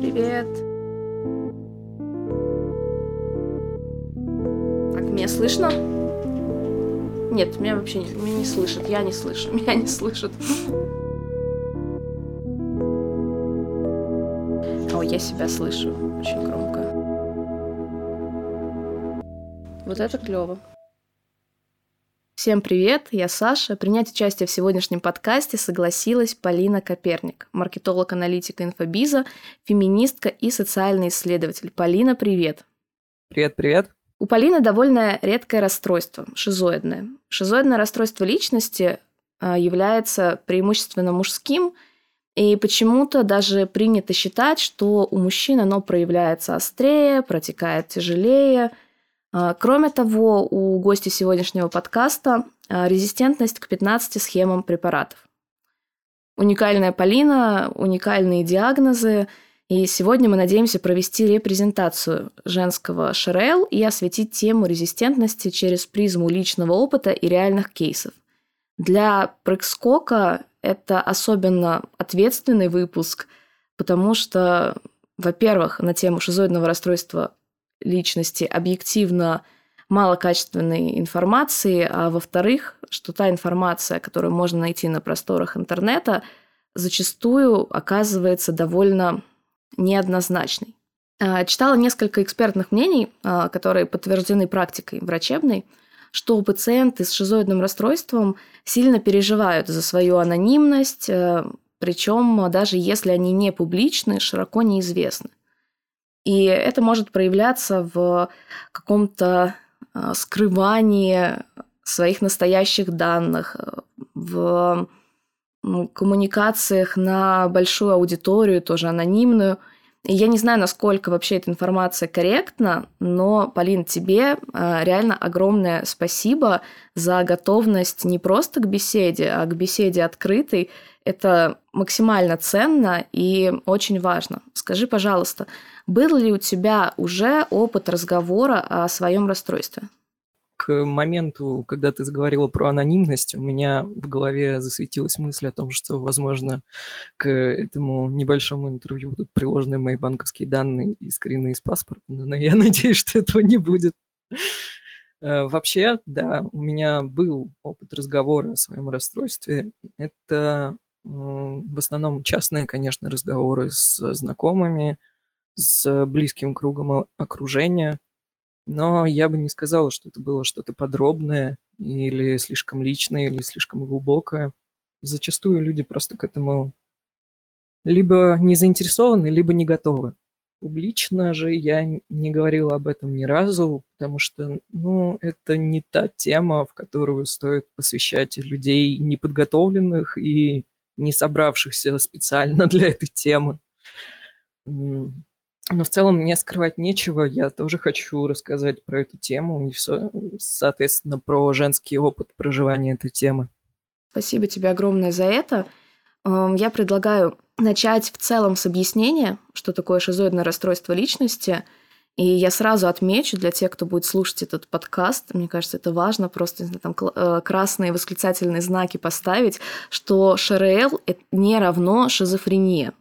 Привет. Так, меня слышно? Нет, меня вообще не, меня не слышат. Я не слышу. Меня не слышат. О, я себя слышу очень громко. Вот это клево. Всем привет, я Саша. Принять участие в сегодняшнем подкасте согласилась Полина Коперник, маркетолог-аналитика инфобиза, феминистка и социальный исследователь. Полина, привет. Привет, привет. У Полины довольно редкое расстройство, шизоидное. Шизоидное расстройство личности а, является преимущественно мужским, и почему-то даже принято считать, что у мужчин оно проявляется острее, протекает тяжелее – кроме того, у гостя сегодняшнего подкаста а, резистентность к 15 схемам препаратов. Уникальная Полина, уникальные диагнозы, и сегодня мы надеемся провести репрезентацию женского ШРЛ и осветить тему резистентности через призму личного опыта и реальных кейсов. Для прыг-скока это особенно ответственный выпуск, потому что, во-первых, на тему шизоидного расстройства личности объективно мало качественной информации, а во-вторых, что та информация, которую можно найти на просторах интернета, зачастую оказывается довольно неоднозначной. А, читала несколько экспертных мнений, а, которые подтверждены практикой врачебной, что пациенты с шизоидным расстройством сильно переживают за свою анонимность, э, причем даже если они не публичны, широко неизвестны. И это может проявляться в каком-то а, скрывании своих настоящих данных, в коммуникациях на большую аудиторию, тоже анонимную. И я не знаю, насколько вообще эта информация корректна, но, Полин, тебе а, реально огромное спасибо за готовность не просто к беседе, а к беседе открытой. Это максимально ценно и очень важно. Скажи, пожалуйста, был ли у тебя уже опыт разговора о своем расстройстве? К моменту, когда ты заговорила про анонимность, у меня в голове засветилась мысль о том, что, возможно, к этому небольшому интервью будут приложены мои банковские данные и скрины из паспорта, но я надеюсь, что этого не будет. Э, вообще, да, у меня был опыт разговора о своем расстройстве. Это в основном частные, конечно, разговоры с знакомыми, с близким кругом окружения, но я бы не сказала, что это было что-то подробное или слишком личное, или слишком глубокое. Зачастую люди просто к этому либо не заинтересованы, либо не готовы. Публично же я не говорила об этом ни разу, потому что, ну, это не та тема, в которую стоит посвящать людей неподготовленных и не собравшихся специально для этой темы. Но в целом мне скрывать нечего, я тоже хочу рассказать про эту тему и, все, соответственно, про женский опыт проживания этой темы. Спасибо тебе огромное за это. Эм, я предлагаю начать в целом с объяснения, что такое шизоидное расстройство личности. И я сразу отмечу для тех, кто будет слушать этот подкаст, мне кажется, это важно, просто там э, красные восклицательные знаки поставить, что ШРЛ не равно шизофрения.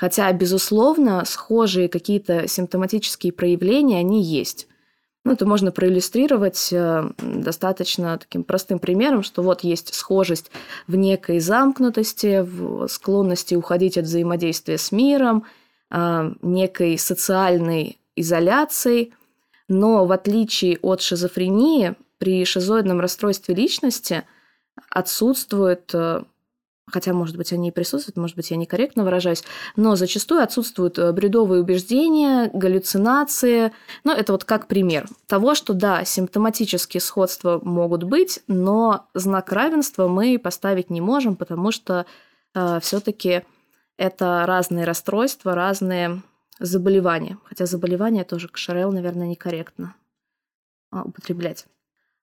Хотя, безусловно, схожие какие-то симптоматические проявления, они есть. Ну, это можно проиллюстрировать э, достаточно таким простым примером, что вот есть схожесть в некой замкнутости, в склонности уходить от взаимодействия с миром, э, некой социальной изоляции, но в отличие от шизофрении, при шизоидном расстройстве личности отсутствует э, хотя, может быть, они и присутствуют, может быть, я некорректно выражаюсь, но зачастую отсутствуют э, бредовые убеждения, галлюцинации. Ну, это вот как пример того, что, да, симптоматические сходства могут быть, но знак равенства мы поставить не можем, потому что э, все-таки это разные расстройства, разные заболевания. Хотя заболевания тоже к Шарел, наверное, некорректно а, употреблять.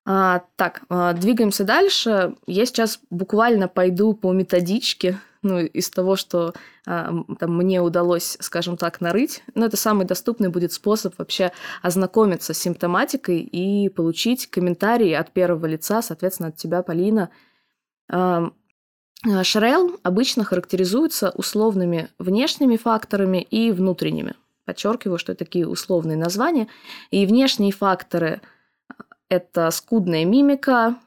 А, так, а, двигаемся дальше. Я сейчас буквально пойду по методичке, ну, из того, что а, там, мне удалось, скажем так, нарыть. Но это самый доступный будет способ вообще ознакомиться с симптоматикой и получить комментарии от первого лица, соответственно, от тебя, Полина. А, Шрел обычно характеризуется условными внешними факторами и внутренними. Подчеркиваю, что это такие условные названия. И внешние факторы – это скудная мимика,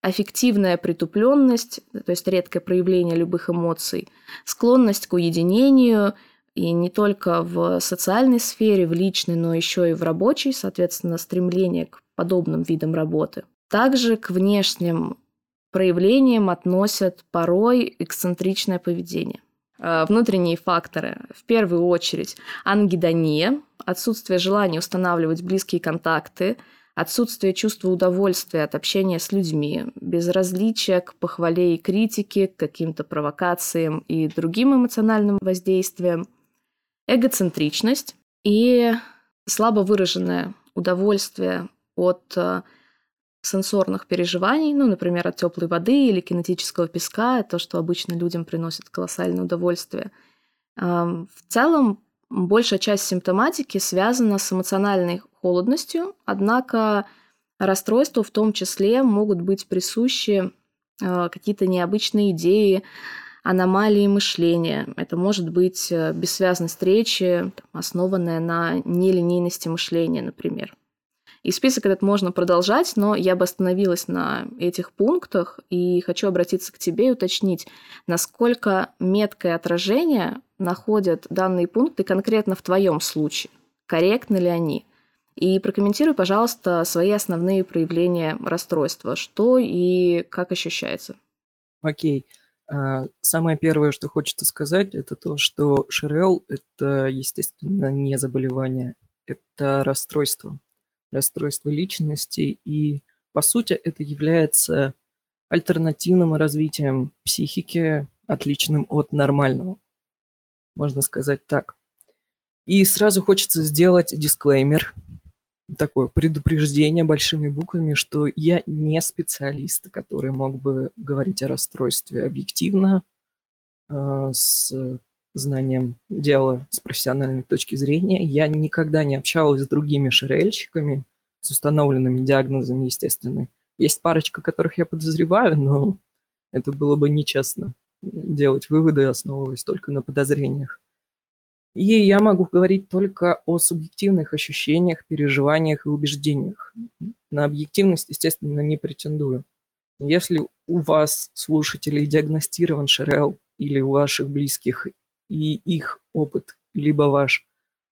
аффективная притупленность, то есть редкое проявление любых эмоций, склонность к уединению, и не только в социальной сфере, в личной, но еще и в рабочей, соответственно, стремление к подобным видам работы. Также к внешним проявлениям относят порой эксцентричное поведение. А, внутренние факторы. В первую очередь ангидония, отсутствие желания устанавливать близкие контакты, отсутствие чувства удовольствия от общения с людьми, безразличие к похвале и критике, к каким-то провокациям и другим эмоциональным воздействиям, эгоцентричность и слабо выраженное удовольствие от а, сенсорных переживаний, ну, например, от теплой воды или кинетического песка, то, что обычно людям приносит колоссальное удовольствие. В целом, большая часть симптоматики связана с эмоциональной холодностью, однако расстройству в том числе могут быть присущи а, какие-то необычные идеи, аномалии мышления. Это может быть э, бессвязность речи, основанная на нелинейности мышления, например. И список этот можно продолжать, но я бы остановилась на этих пунктах и хочу обратиться к тебе и уточнить, насколько меткое отражение находят данные пункты конкретно в твоем случае. Корректны ли они? И прокомментируй, пожалуйста, свои основные проявления расстройства. Что и как ощущается? Окей. А, самое первое, что хочется сказать, это то, что ШРЛ – это, естественно, не заболевание, это расстройство расстройство личности, и, по сути, это является альтернативным развитием психики, отличным от нормального. Можно сказать так. И сразу хочется сделать дисклеймер, такое предупреждение большими буквами, что я не специалист, который мог бы говорить о расстройстве объективно, э, с знанием дела с профессиональной точки зрения. Я никогда не общалась с другими шерельщиками с установленными диагнозами, естественно. Есть парочка, которых я подозреваю, но это было бы нечестно делать выводы, основываясь только на подозрениях. И я могу говорить только о субъективных ощущениях, переживаниях и убеждениях. На объективность, естественно, не претендую. Если у вас, слушателей, диагностирован ШРЛ или у ваших близких и их опыт, либо ваш,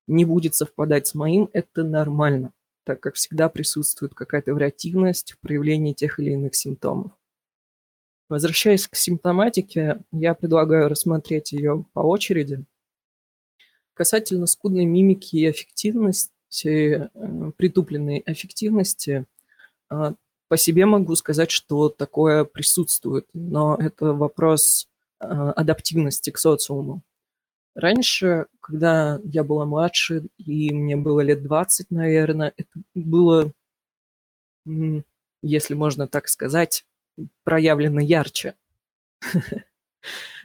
не будет совпадать с моим, это нормально, так как всегда присутствует какая-то вариативность в проявлении тех или иных симптомов. Возвращаясь к симптоматике, я предлагаю рассмотреть ее по очереди. Касательно скудной мимики и эффективности, э, притупленной эффективности, э, по себе могу сказать, что такое присутствует, но это вопрос э, адаптивности к социуму. Раньше, когда я была младше, и мне было лет 20, наверное, это было, если можно так сказать, проявлено ярче.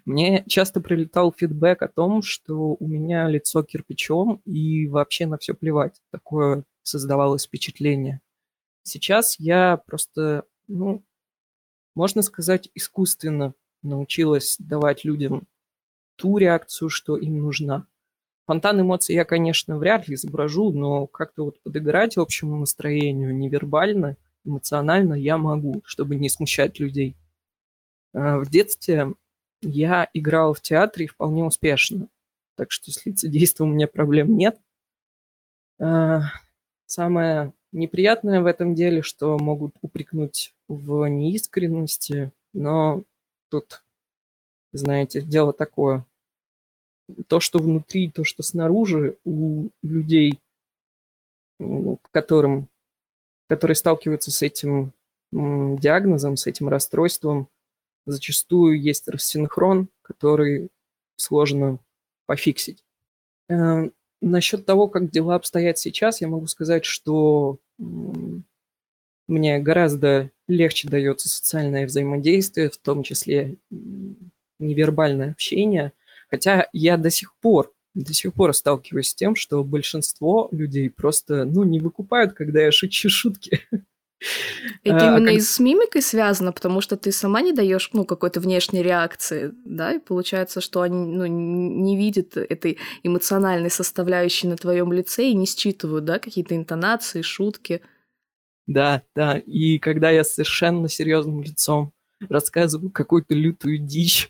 Мне часто прилетал фидбэк о том, что у меня лицо кирпичом и вообще на все плевать. Такое создавалось впечатление. Сейчас я просто, ну, можно сказать, искусственно научилась давать людям ту реакцию, что им нужна. Фонтан эмоций я, конечно, вряд ли изображу, но как-то вот подыграть общему настроению невербально, эмоционально я могу, чтобы не смущать людей. А, в детстве я играл в театре вполне успешно, так что с лицедейством у меня проблем нет. А, самое неприятное в этом деле, что могут упрекнуть в неискренности, но тут знаете, дело такое. То, что внутри, то, что снаружи у людей, которым, которые сталкиваются с этим диагнозом, с этим расстройством, зачастую есть рассинхрон, который сложно пофиксить. Э, насчет того, как дела обстоят сейчас, я могу сказать, что мне гораздо легче дается социальное взаимодействие, в том числе невербальное общение. Хотя я до сих пор, до сих пор сталкиваюсь с тем, что большинство людей просто, ну, не выкупают, когда я шучу шутки. Это а, именно как... и с мимикой связано, потому что ты сама не даешь ну, какой-то внешней реакции, да, и получается, что они ну, не видят этой эмоциональной составляющей на твоем лице и не считывают, да, какие-то интонации, шутки. Да, да, и когда я совершенно серьезным лицом рассказываю какую-то лютую дичь,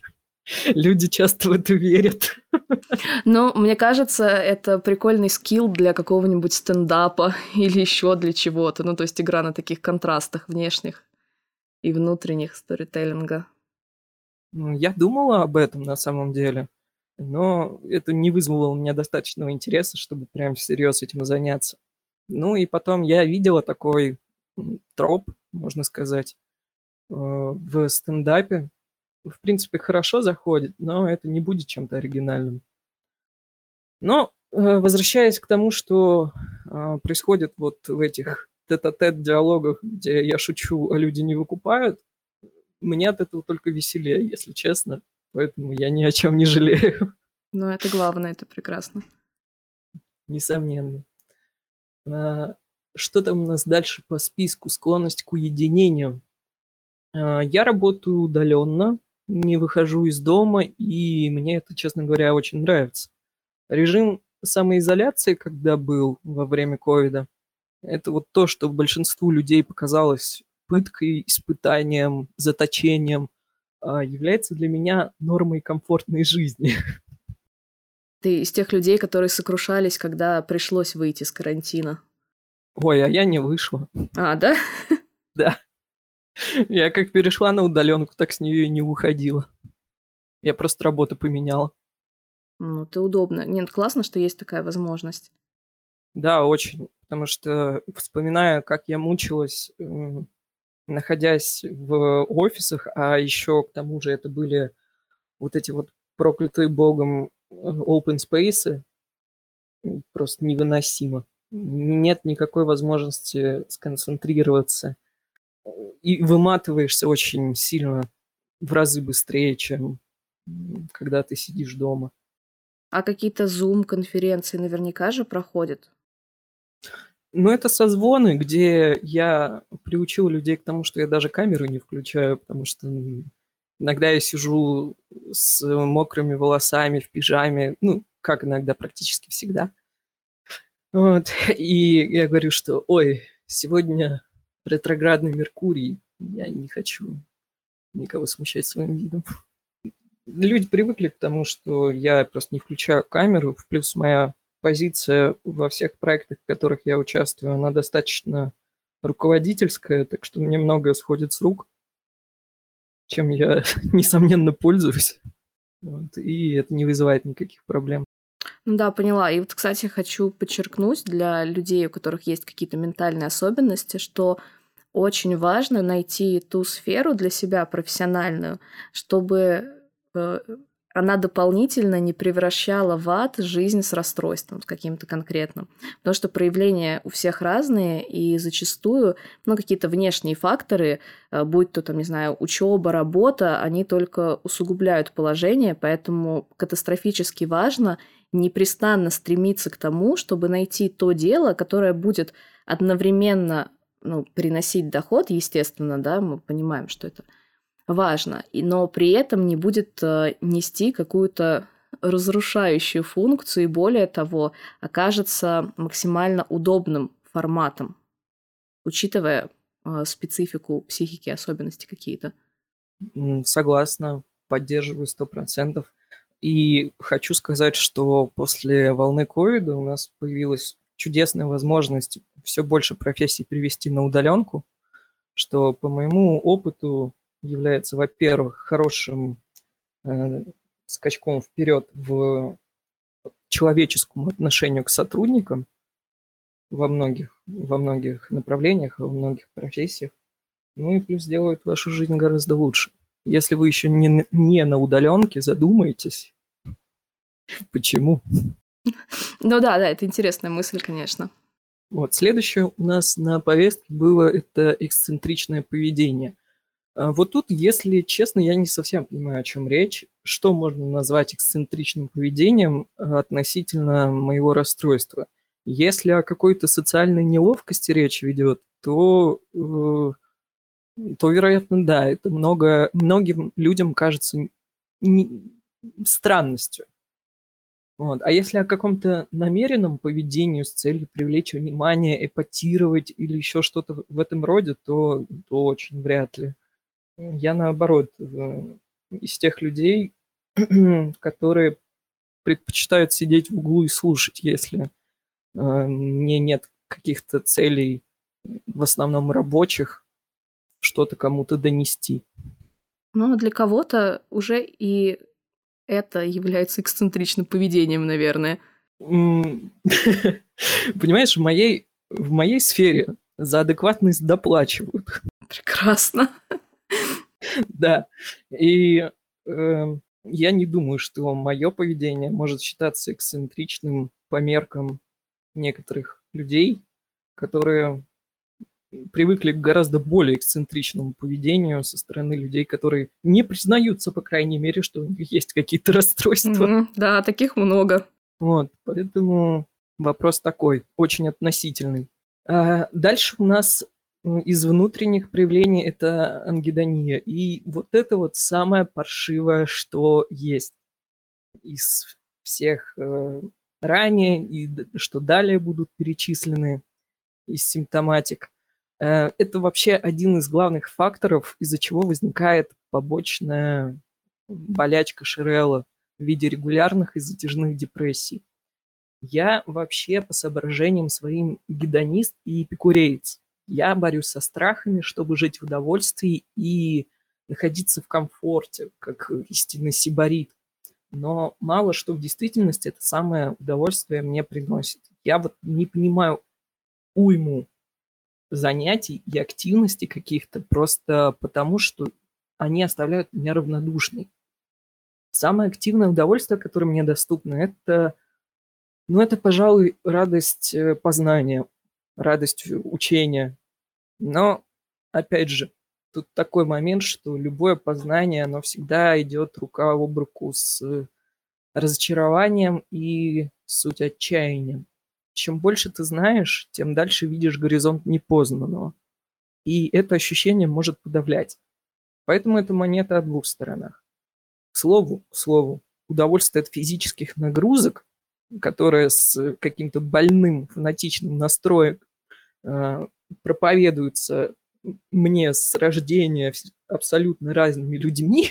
Люди часто в это верят. Ну, мне кажется, это прикольный скилл для какого-нибудь стендапа или еще для чего-то. Ну, то есть игра на таких контрастах внешних и внутренних сторителлинга. Ну, я думала об этом на самом деле, но это не вызвало у меня достаточного интереса, чтобы прям всерьез этим заняться. Ну и потом я видела такой троп, можно сказать, э, в стендапе, в принципе, хорошо заходит, но это не будет чем-то оригинальным. Но э, возвращаясь к тому, что а, происходит вот в этих тет-а-тет диалогах, где я шучу, а люди не выкупают, мне от этого только веселее, если честно. Поэтому я ни о чем не жалею. Ну, это главное, это прекрасно. Несомненно. А, что там у нас дальше по списку? Склонность к уединению. А, я работаю удаленно, не выхожу из дома, и мне это, честно говоря, очень нравится. Режим самоизоляции, когда был во время ковида, это вот то, что большинству людей показалось пыткой, испытанием, заточением, а является для меня нормой комфортной жизни. Ты из тех людей, которые сокрушались, когда пришлось выйти из карантина. Ой, а я не вышла. А, да? Да. Я как перешла на удаленку, так с нее и не уходила. Я просто работу поменяла. Ну, это удобно. Нет, классно, что есть такая возможность. Да, очень. Потому что, вспоминая, как я мучилась, находясь в офисах, а еще к тому же это были вот эти вот проклятые богом э, open space, просто невыносимо. Нет никакой возможности сконцентрироваться и выматываешься очень сильно, в разы быстрее, чем когда ты сидишь дома. А какие-то Zoom-конференции наверняка же проходят? Ну, это созвоны, где я приучил людей к тому, что я даже камеру не включаю, потому что иногда я сижу с мокрыми волосами в пижаме, ну, как иногда, практически всегда. Вот. И я говорю, что, ой, сегодня ретроградный Меркурий. Я не хочу никого смущать своим видом. Люди привыкли к тому, что я просто не включаю камеру, плюс моя позиция во всех проектах, в которых я участвую, она достаточно руководительская, так что мне многое сходит с рук, чем я, несомненно, пользуюсь. Вот, и это не вызывает никаких проблем. Ну да, поняла. И вот, кстати, хочу подчеркнуть для людей, у которых есть какие-то ментальные особенности, что очень важно найти ту сферу для себя профессиональную, чтобы э, она дополнительно не превращала в ад жизнь с расстройством, с каким-то конкретным. Потому что проявления у всех разные, и зачастую ну, какие-то внешние факторы, э, будь то, там, не знаю, учеба, работа, они только усугубляют положение, поэтому катастрофически важно непрестанно стремиться к тому, чтобы найти то дело, которое будет одновременно ну, приносить доход, естественно, да, мы понимаем, что это важно, но при этом не будет э, нести какую-то разрушающую функцию и более того окажется максимально удобным форматом, учитывая э, специфику психики, особенности какие-то. Согласна, поддерживаю сто процентов. И хочу сказать, что после волны ковида у нас появилась чудесная возможность все больше профессий привести на удаленку, что по моему опыту является, во-первых, хорошим э, скачком вперед в человеческому отношению к сотрудникам во многих, во многих направлениях, во многих профессиях. Ну и плюс делают вашу жизнь гораздо лучше. Если вы еще не, не на удаленке, задумайтесь, почему. Ну да, да, это интересная мысль, конечно. Вот, следующее у нас на повестке было это эксцентричное поведение. А вот тут, если честно, я не совсем понимаю, о чем речь. Что можно назвать эксцентричным поведением относительно моего расстройства? Если о какой-то социальной неловкости речь ведет, то, э, то вероятно, да, это много, многим людям кажется не, странностью. Вот. А если о каком-то намеренном поведении с целью привлечь внимание, эпатировать или еще что-то в этом роде, то, то очень вряд ли. Я наоборот э, из тех людей, которые предпочитают сидеть в углу и слушать, если э, мне нет каких-то целей, в основном рабочих, что-то кому-то донести. Ну, для кого-то уже и это является эксцентричным поведением, наверное. Понимаешь, в моей, в моей сфере за адекватность доплачивают. Прекрасно. Да. И э, я не думаю, что мое поведение может считаться эксцентричным по меркам некоторых людей, которые привыкли к гораздо более эксцентричному поведению со стороны людей, которые не признаются, по крайней мере, что у них есть какие-то расстройства. Mm-hmm, да, таких много. Вот, поэтому вопрос такой, очень относительный. А дальше у нас из внутренних проявлений это ангидония. И вот это вот самое паршивое, что есть из всех э, ранее и что далее будут перечислены из симптоматик. Э, это вообще один из главных факторов, из-за чего возникает побочная болячка Ширелла в виде регулярных и затяжных депрессий. Я вообще по соображениям своим гедонист и эпикуреец. Я борюсь со страхами, чтобы жить в удовольствии и находиться в комфорте, как истинный сибарит. Но мало что в действительности это самое удовольствие мне приносит. Я вот не понимаю уйму занятий и активностей каких-то просто потому, что они оставляют меня равнодушной. Самое активное удовольствие, которое мне доступно, это, ну, это, пожалуй, радость э, познания, радость учения. Но, опять же, тут такой момент, что любое познание, оно всегда идет рука об руку с разочарованием и суть отчаянием чем больше ты знаешь, тем дальше видишь горизонт непознанного. И это ощущение может подавлять. Поэтому это монета о двух сторонах. К слову, к слову, удовольствие от физических нагрузок, которое с каким-то больным, фанатичным настроем э, проповедуется мне с рождения абсолютно разными людьми,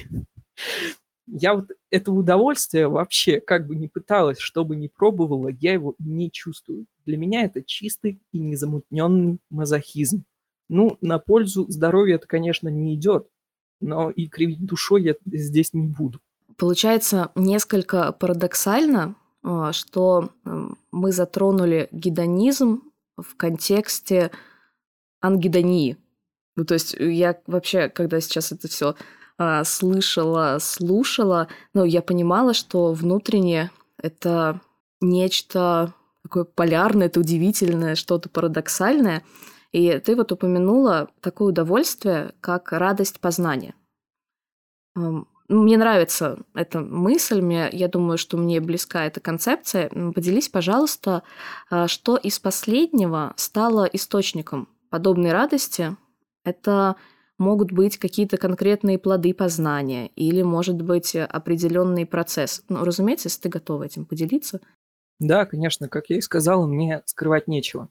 я вот это удовольствие вообще, как бы ни пыталась, что бы ни пробовала, я его не чувствую. Для меня это чистый и незамутненный мазохизм. Ну, на пользу здоровью это, конечно, не идет, но и кривить душой я здесь не буду. Получается несколько парадоксально, а, что мы затронули гедонизм в контексте ангидонии. Ну, то есть я вообще, когда сейчас это все слышала, слушала, но я понимала, что внутренне это нечто такое полярное, это удивительное, что-то парадоксальное. И ты вот упомянула такое удовольствие, как радость познания. Мне нравится эта мысль, мне, я думаю, что мне близка эта концепция. Поделись, пожалуйста, а, что из последнего стало источником подобной радости. Это могут быть какие-то конкретные плоды познания или, может быть, определенный процесс. Ну, разумеется, если ты готова этим поделиться. Да, конечно, как я и сказала, мне скрывать нечего.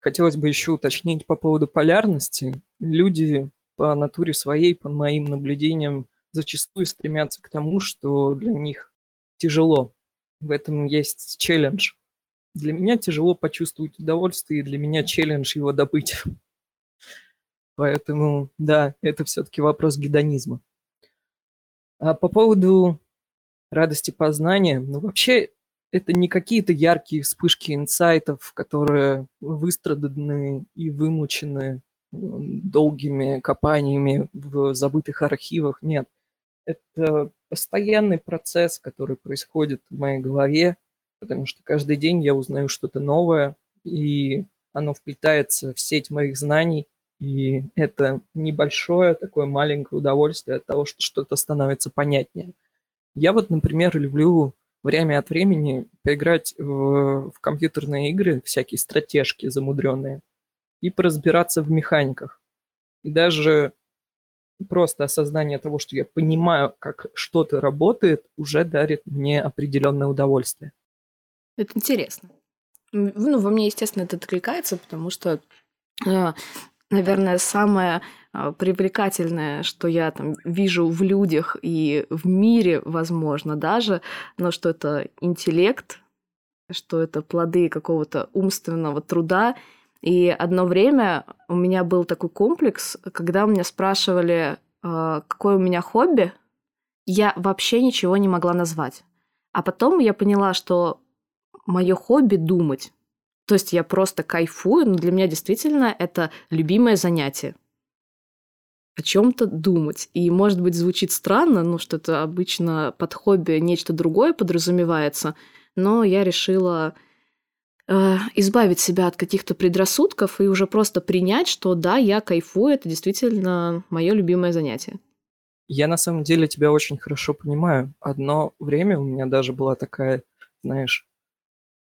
Хотелось бы еще уточнить по поводу полярности. Люди по натуре своей, по моим наблюдениям, зачастую стремятся к тому, что для них тяжело. В этом есть челлендж. Для меня тяжело почувствовать удовольствие, и для меня челлендж его добыть. Поэтому, да, это все-таки вопрос гедонизма. А по поводу радости познания, ну вообще это не какие-то яркие вспышки инсайтов, которые выстраданы и вымучены долгими копаниями в забытых архивах. Нет, это постоянный процесс, который происходит в моей голове, потому что каждый день я узнаю что-то новое, и оно вплетается в сеть моих знаний, и это небольшое такое маленькое удовольствие от того, что что-то становится понятнее. Я вот, например, люблю время от времени поиграть в, в компьютерные игры, всякие стратежки замудренные, и поразбираться в механиках. И даже просто осознание того, что я понимаю, как что-то работает, уже дарит мне определенное удовольствие. Это интересно. Ну, во мне, естественно, это откликается, потому что, а, наверное, самое а, привлекательное, что я там вижу в людях и в мире, возможно, даже, но что это интеллект, что это плоды какого-то умственного труда. И одно время у меня был такой комплекс, когда меня спрашивали, а, какое у меня хобби, я вообще ничего не могла назвать. А потом я поняла, что мое хобби думать. То есть я просто кайфую, но для меня действительно это любимое занятие. О чем-то думать. И, может быть, звучит странно, ну, что это обычно под хобби нечто другое подразумевается, но я решила э, избавить себя от каких-то предрассудков и уже просто принять, что да, я кайфую, это действительно мое любимое занятие. Я на самом деле тебя очень хорошо понимаю. Одно время у меня даже была такая, знаешь,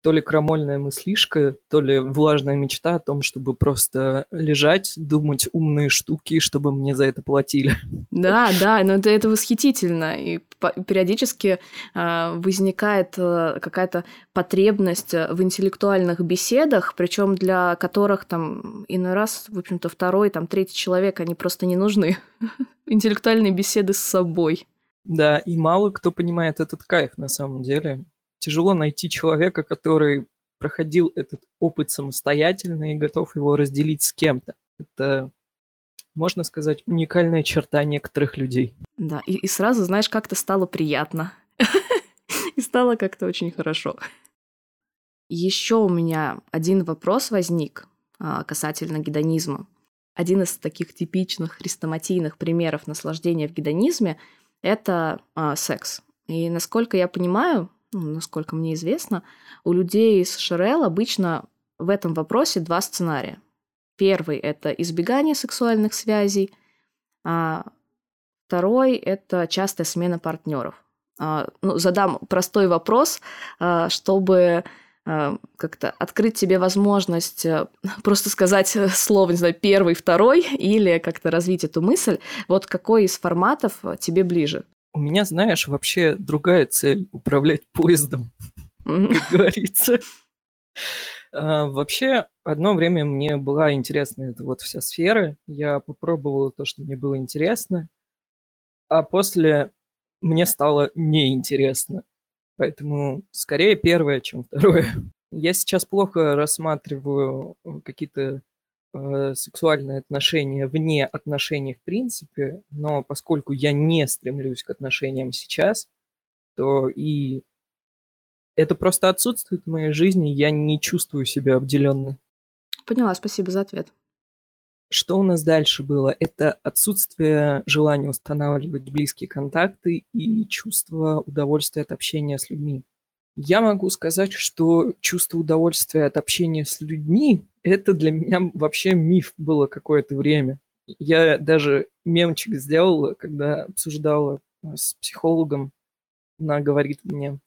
то ли крамольная мыслишка, то ли влажная мечта о том, чтобы просто лежать, думать умные штуки, чтобы мне за это платили. Да, да, но это, это восхитительно. И периодически э, возникает э, какая-то потребность в интеллектуальных беседах, причем для которых там иной раз, в общем-то, второй, там, третий человек, они просто не нужны. Интеллектуальные беседы с собой. Да, и мало кто понимает этот кайф на самом деле тяжело найти человека, который проходил этот опыт самостоятельно и готов его разделить с кем-то. Это, можно сказать, уникальная черта некоторых людей. Да, и, и сразу, знаешь, как-то стало приятно. И стало как-то очень хорошо. Еще у меня один вопрос возник а, касательно гедонизма. Один из таких типичных хрестоматийных примеров наслаждения в гедонизме – это а, секс. И насколько я понимаю, ну, насколько мне известно, у людей с ШРЛ обычно в этом вопросе два сценария. Первый – это избегание сексуальных связей, а второй – это частая смена партнеров. А, ну, задам простой вопрос, а, чтобы а, как-то открыть тебе возможность э, просто сказать слово, не знаю, первый, второй, или как-то развить эту мысль. Вот какой из форматов тебе ближе? У меня, знаешь, вообще другая цель – управлять поездом, как говорится. А, вообще, одно время мне была интересна эта вот вся сфера. Я попробовал то, что мне было интересно, а после мне стало неинтересно. Поэтому скорее первое, чем второе. Я сейчас плохо рассматриваю какие-то э, сексуальные отношения вне отношений в принципе, но поскольку я не стремлюсь к отношениям сейчас, то и это просто отсутствует в моей жизни, я не чувствую себя обделенной. Поняла, спасибо за ответ. Что у нас дальше было? Это отсутствие желания устанавливать близкие контакты и чувство удовольствия от общения с людьми. Я могу сказать, что чувство удовольствия от общения с людьми – это для меня вообще миф было какое-то время. Я даже мемчик сделала, когда обсуждала э, с психологом. Она говорит мне,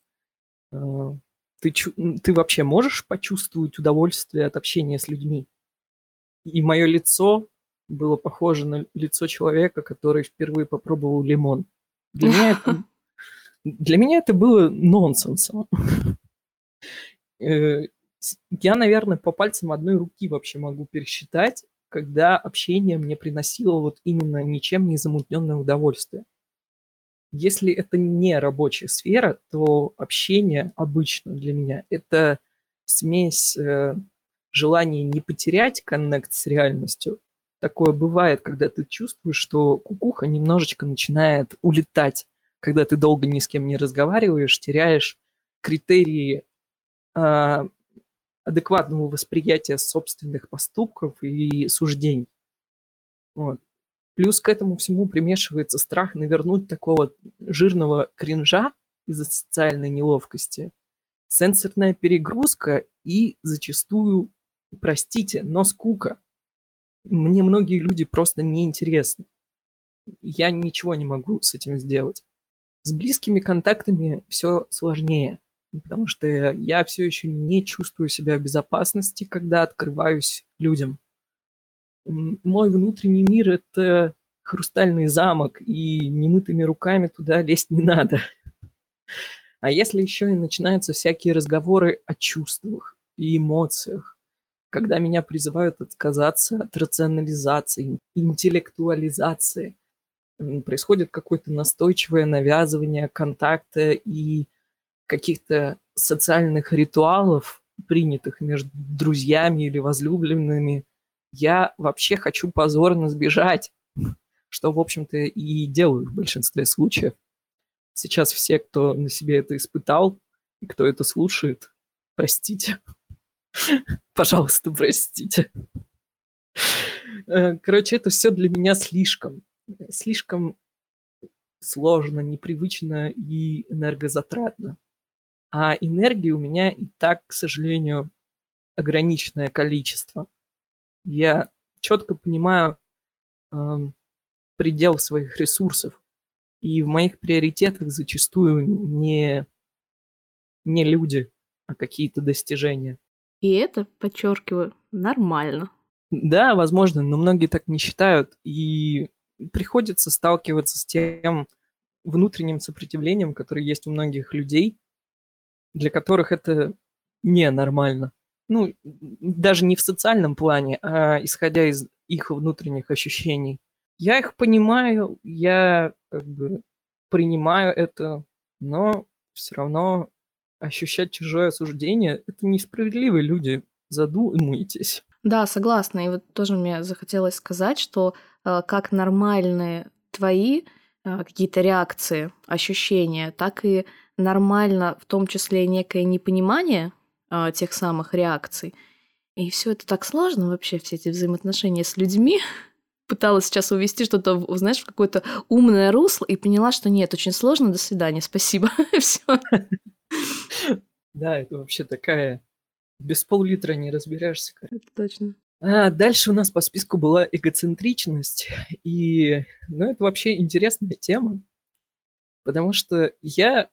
«Э, ты, ты вообще можешь почувствовать удовольствие от общения с людьми? И мое лицо было похоже на лицо человека, который впервые попробовал лимон. Для меня это для меня это было нонсенсом. Э, я, наверное, по пальцам одной руки вообще могу пересчитать, когда общение мне приносило вот именно ничем не замутненное удовольствие. Если это не рабочая сфера, то общение обычно для меня это смесь э, желания не потерять коннект с реальностью. Такое бывает, когда ты чувствуешь, что кукуха немножечко начинает улетать когда ты долго ни с кем не разговариваешь, теряешь критерии э, адекватного восприятия собственных поступков и суждений. Вот. Плюс к этому всему примешивается страх навернуть такого жирного кринжа из-за социальной неловкости, сенсорная перегрузка и зачастую, простите, но скука. Мне многие люди просто неинтересны. Я ничего не могу с этим сделать. С близкими контактами все сложнее. Потому что я все еще не чувствую себя в безопасности, когда открываюсь людям. Мой внутренний мир – это хрустальный замок, и немытыми руками туда лезть не надо. А если еще и начинаются всякие разговоры о чувствах и эмоциях, когда меня призывают отказаться от рационализации, интеллектуализации, происходит какое-то настойчивое навязывание контакта и каких-то социальных ритуалов, принятых между друзьями или возлюбленными, я вообще хочу позорно сбежать, что, в общем-то, и делаю в большинстве случаев. Сейчас все, кто на себе это испытал, и кто это слушает, простите. Пожалуйста, простите. Э, короче, это все для меня слишком. Слишком сложно, непривычно и энергозатратно. А энергии у меня и так, к сожалению, ограниченное количество. Я четко понимаю э, предел своих ресурсов. И в моих приоритетах зачастую не, не люди, а какие-то достижения. И это, подчеркиваю, нормально. Да, возможно, но многие так не считают. И приходится сталкиваться с тем внутренним сопротивлением, которое есть у многих людей, для которых это ненормально. Ну, даже не в социальном плане, а исходя из их внутренних ощущений. Я их понимаю, я как бы принимаю это, но все равно ощущать чужое осуждение – это несправедливые люди. Задумайтесь. Да, согласна. И вот тоже мне захотелось сказать, что э, как нормальные твои э, какие-то реакции, ощущения, так и нормально, в том числе некое непонимание э, тех самых реакций. И все это так сложно вообще, все эти взаимоотношения с людьми. Пыталась сейчас увести что-то, знаешь, в какое-то умное русло и поняла, что нет, очень сложно, до свидания, спасибо. все. Да, это вообще такая... Без пол-литра не разберешься. Это точно. А дальше у нас по списку была эгоцентричность. И, ну, это вообще интересная тема. Потому что я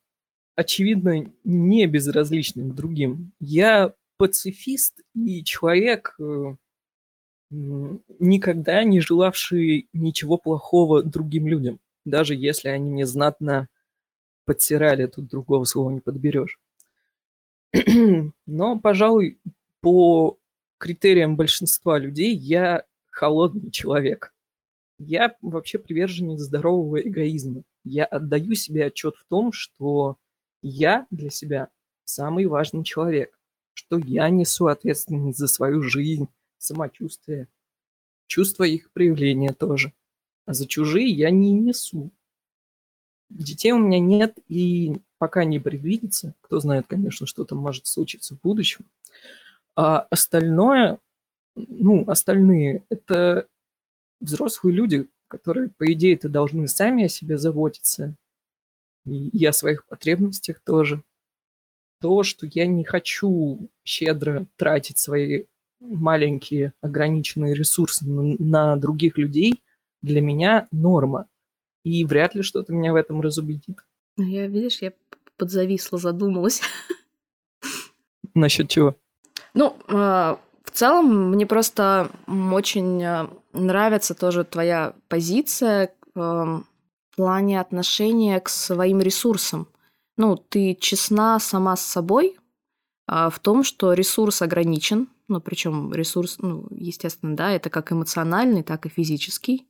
очевидно, не безразличным другим. Я пацифист и человек, э, никогда не желавший ничего плохого другим людям, даже если они мне знатно подтирали, тут другого слова не подберешь. Но, пожалуй, по критериям большинства людей я холодный человек. Я вообще приверженец здорового эгоизма. Я отдаю себе отчет в том, что я для себя самый важный человек, что я несу ответственность за свою жизнь, самочувствие, чувство их проявления тоже. А за чужие я не несу. Детей у меня нет и пока не предвидится. Кто знает, конечно, что там может случиться в будущем. А остальное, ну, остальные, это взрослые люди, которые, по идее-то, должны сами о себе заботиться, и о своих потребностях тоже. То, что я не хочу щедро тратить свои маленькие ограниченные ресурсы на, других людей, для меня норма. И вряд ли что-то меня в этом разубедит. Ну, я, видишь, я подзависла, задумалась. Насчет чего? Ну, а, в целом, мне просто очень а, нравится тоже твоя позиция плане отношения к своим ресурсам. Ну, ты честна сама с собой а, в том, что ресурс ограничен, ну, причем ресурс, ну, естественно, да, это как эмоциональный, так и физический.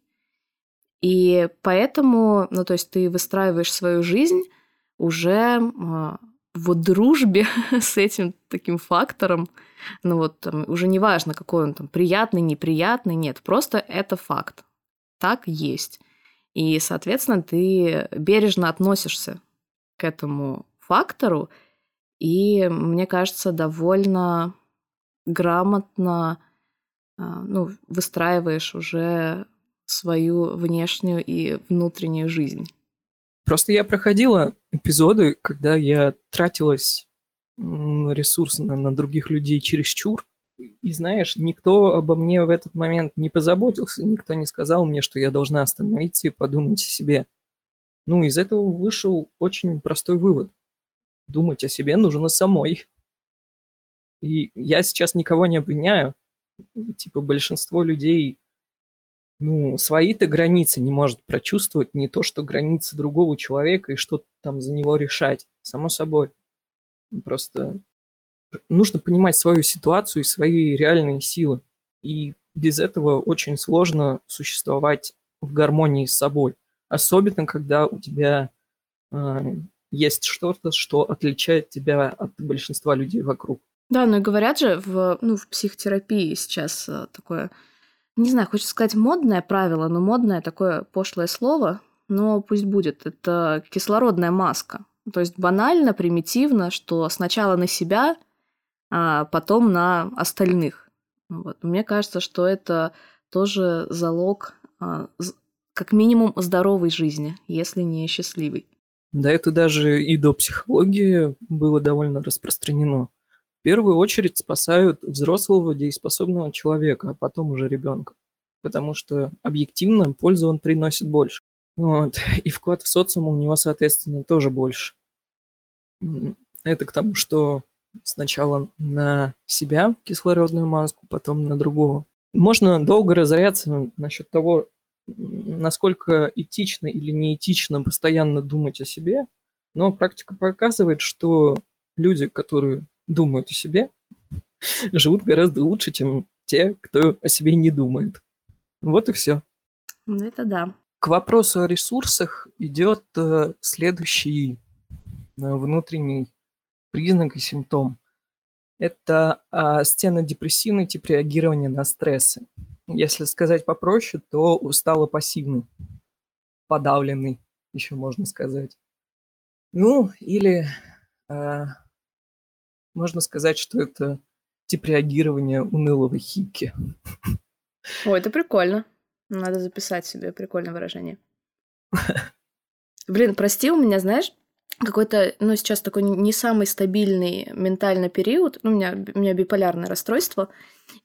И поэтому, ну, то есть ты выстраиваешь свою жизнь уже а, в дружбе с этим таким фактором, ну вот там, уже не важно, какой он там, приятный, неприятный, нет, просто это факт. Так есть. И, соответственно, ты бережно относишься к этому фактору, и, мне кажется, довольно грамотно а, ну, выстраиваешь уже свою внешнюю и внутреннюю жизнь. Просто я проходила эпизоды, когда я тратилась ресурс на, на других людей чересчур, и знаешь, никто обо мне в этот момент не позаботился, никто не сказал мне, что я должна остановиться и подумать о себе. Ну, из этого вышел очень простой вывод. думать о себе нужно самой. И я сейчас никого не обвиняю. Типа большинство людей, ну, свои-то границы не может прочувствовать, не то, что границы другого человека и что-то там за него решать. Само собой. Просто нужно понимать свою ситуацию и свои реальные силы. И без этого очень сложно существовать в гармонии с собой. Особенно, когда у тебя э, есть что-то, что отличает тебя от большинства людей вокруг. Да, ну и говорят же, в, ну, в психотерапии сейчас э, такое, не знаю, хочется сказать модное правило, но модное такое пошлое слово, но пусть будет. Это кислородная маска. То есть банально, примитивно, что сначала на себя, а потом на остальных. Вот. Мне кажется, что это тоже залог а, как минимум здоровой жизни, если не счастливой. Да, это даже и до психологии было довольно распространено. В первую очередь спасают взрослого дееспособного человека, а потом уже ребенка. Потому что объективно пользу он приносит больше. Вот. И вклад в социум у него, соответственно, тоже больше. Это к тому, что сначала на себя кислородную маску, потом на другого. Можно долго разоряться насчет того, насколько этично или неэтично постоянно думать о себе, но практика показывает, что люди, которые думают о себе, живут гораздо лучше, чем те, кто о себе не думает. Вот и все. Ну, это да. К вопросу о ресурсах идет э, следующий э, внутренний признак и симптом это а, стенодепрессивный тип реагирования на стрессы. Если сказать попроще, то устало-пассивный, подавленный, еще можно сказать. Ну, или а, можно сказать, что это тип реагирования унылого хипки. Ой, это прикольно. Надо записать себе прикольное выражение. Блин, прости, у меня, знаешь, какой-то, ну, сейчас такой не самый стабильный ментальный период. Ну, у меня, у меня биполярное расстройство.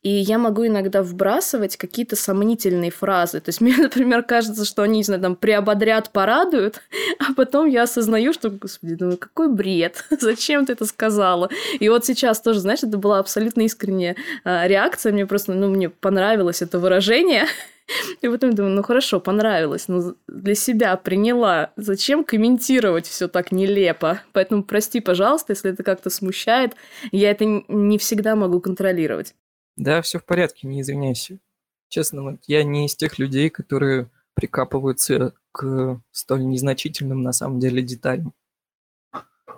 И я могу иногда вбрасывать какие-то сомнительные фразы. То есть мне, например, кажется, что они, не знаю, там, приободрят, порадуют, а потом я осознаю, что, господи, думаю, какой бред, зачем ты это сказала? И вот сейчас тоже, знаешь, это была абсолютно искренняя а, реакция, мне просто, ну, мне понравилось это выражение, И потом думаю, ну хорошо, понравилось, но для себя приняла. Зачем комментировать все так нелепо? Поэтому прости, пожалуйста, если это как-то смущает. Я это не всегда могу контролировать. Да, все в порядке, не извиняйся. Честно, вот я не из тех людей, которые прикапываются к столь незначительным на самом деле деталям.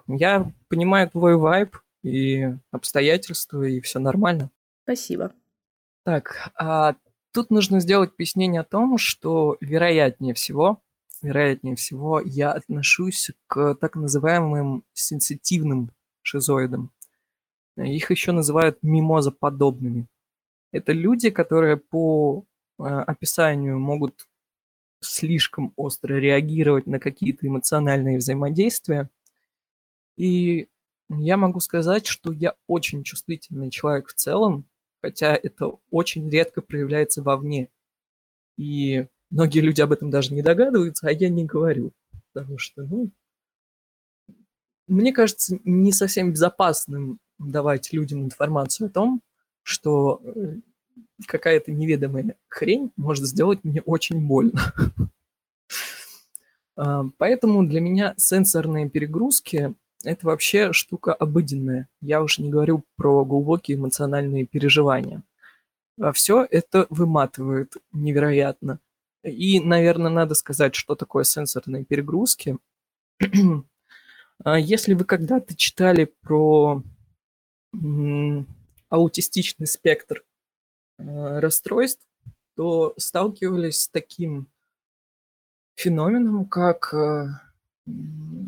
Я понимаю твой вайб и обстоятельства, и все нормально. Спасибо. Так, а Тут нужно сделать пояснение о том, что вероятнее всего, вероятнее всего, я отношусь к так называемым сенситивным шизоидам. Их еще называют мимозоподобными. Это люди, которые по э, описанию могут слишком остро реагировать на какие-то эмоциональные взаимодействия. И я могу сказать, что я очень чувствительный человек в целом, хотя это очень редко проявляется вовне. И многие люди об этом даже не догадываются, а я не говорю. Потому что, ну, мне кажется, не совсем безопасным давать людям информацию о том, что э, какая-то неведомая хрень может сделать мне очень больно. А, поэтому для меня сенсорные перегрузки это вообще штука обыденная. Я уж не говорю про глубокие эмоциональные переживания. А все это выматывает невероятно. И, наверное, надо сказать, что такое сенсорные перегрузки. А если вы когда-то читали про аутистичный спектр а, расстройств, то сталкивались с таким феноменом, как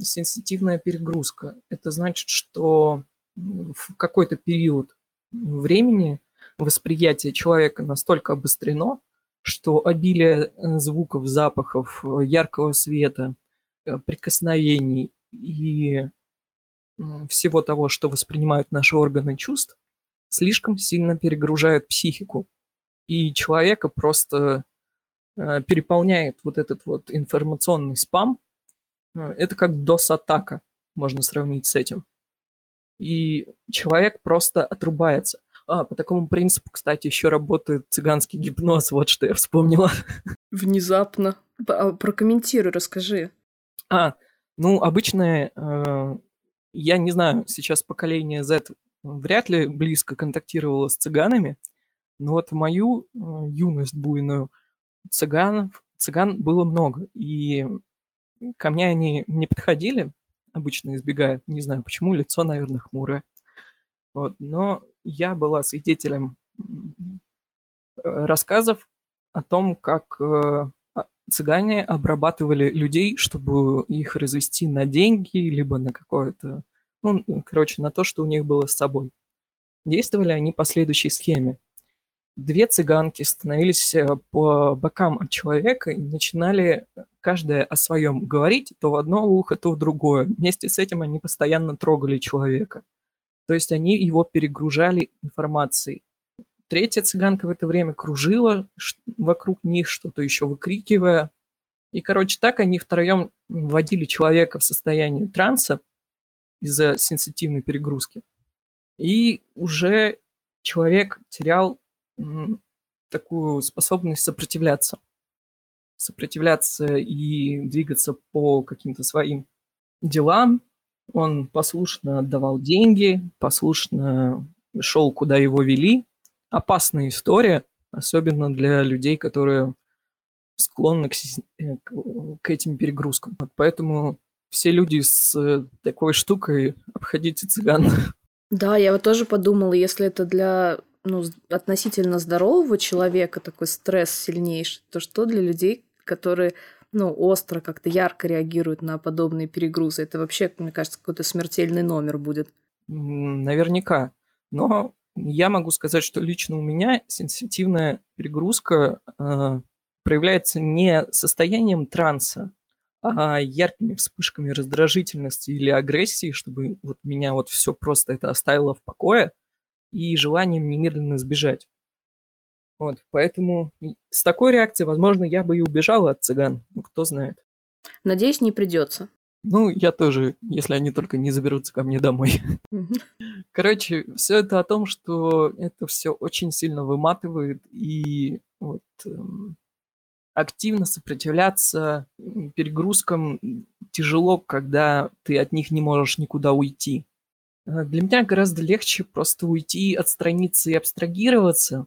сенситивная перегрузка. Это значит, что в какой-то период времени восприятие человека настолько обострено, что обилие э, звуков, запахов, э, яркого света, э, прикосновений и всего того, что воспринимают наши органы чувств, слишком сильно перегружают психику. И человека просто переполняет вот этот вот информационный спам, это как DOS-атака, можно сравнить с этим. и человек просто отрубается. А, по такому принципу, кстати, еще работает цыганский гипноз, вот что я вспомнила. Внезапно. А, прокомментируй, расскажи. А, ну, обычно, э, я не знаю, сейчас поколение Z вряд ли близко контактировало с цыганами, но вот мою э, юность буйную цыганов, цыган было много, и ко мне они не подходили, обычно избегают, не знаю почему, лицо, наверное, хмурое. Вот, но я была свидетелем рассказов о том, как э, а, цыгане обрабатывали людей, чтобы их развести на деньги, либо на какое-то, ну, короче, на то, что у них было с собой. Действовали они по следующей схеме. Две цыганки становились э, по бокам от человека и начинали каждая о своем говорить, то в одно ухо, то в другое. Вместе с этим они постоянно трогали человека. То есть они его перегружали информацией. Третья цыганка в это время кружила вокруг них, что-то еще выкрикивая. И, короче, так они втроем вводили человека в состояние транса из-за сенситивной перегрузки. И уже человек терял такую способность сопротивляться. Сопротивляться и двигаться по каким-то своим делам. Он послушно отдавал деньги, послушно шел, куда его вели. Опасная история, особенно для людей, которые склонны к, э, к этим перегрузкам. Поэтому все люди с э, такой штукой обходите цыган. Да, я вот тоже подумала, если это для ну, относительно здорового человека такой стресс сильнейший, то что для людей, которые ну, остро, как-то ярко реагируют на подобные перегрузы? Это вообще, мне кажется, какой-то смертельный номер будет. Наверняка. Но я могу сказать, что лично у меня сенситивная перегрузка э, проявляется не состоянием транса, а яркими вспышками раздражительности или агрессии, чтобы вот меня вот все просто это оставило в покое – и желанием немедленно сбежать. Вот, поэтому с такой реакцией, возможно, я бы и убежал от цыган, ну, кто знает. Надеюсь, не придется. Ну, я тоже, если они только не заберутся ко мне домой. Короче, все это о том, что это все очень сильно выматывает, и вот эм, активно сопротивляться перегрузкам тяжело, когда ты от них не можешь никуда уйти. Э, для меня гораздо легче просто уйти, отстраниться и абстрагироваться,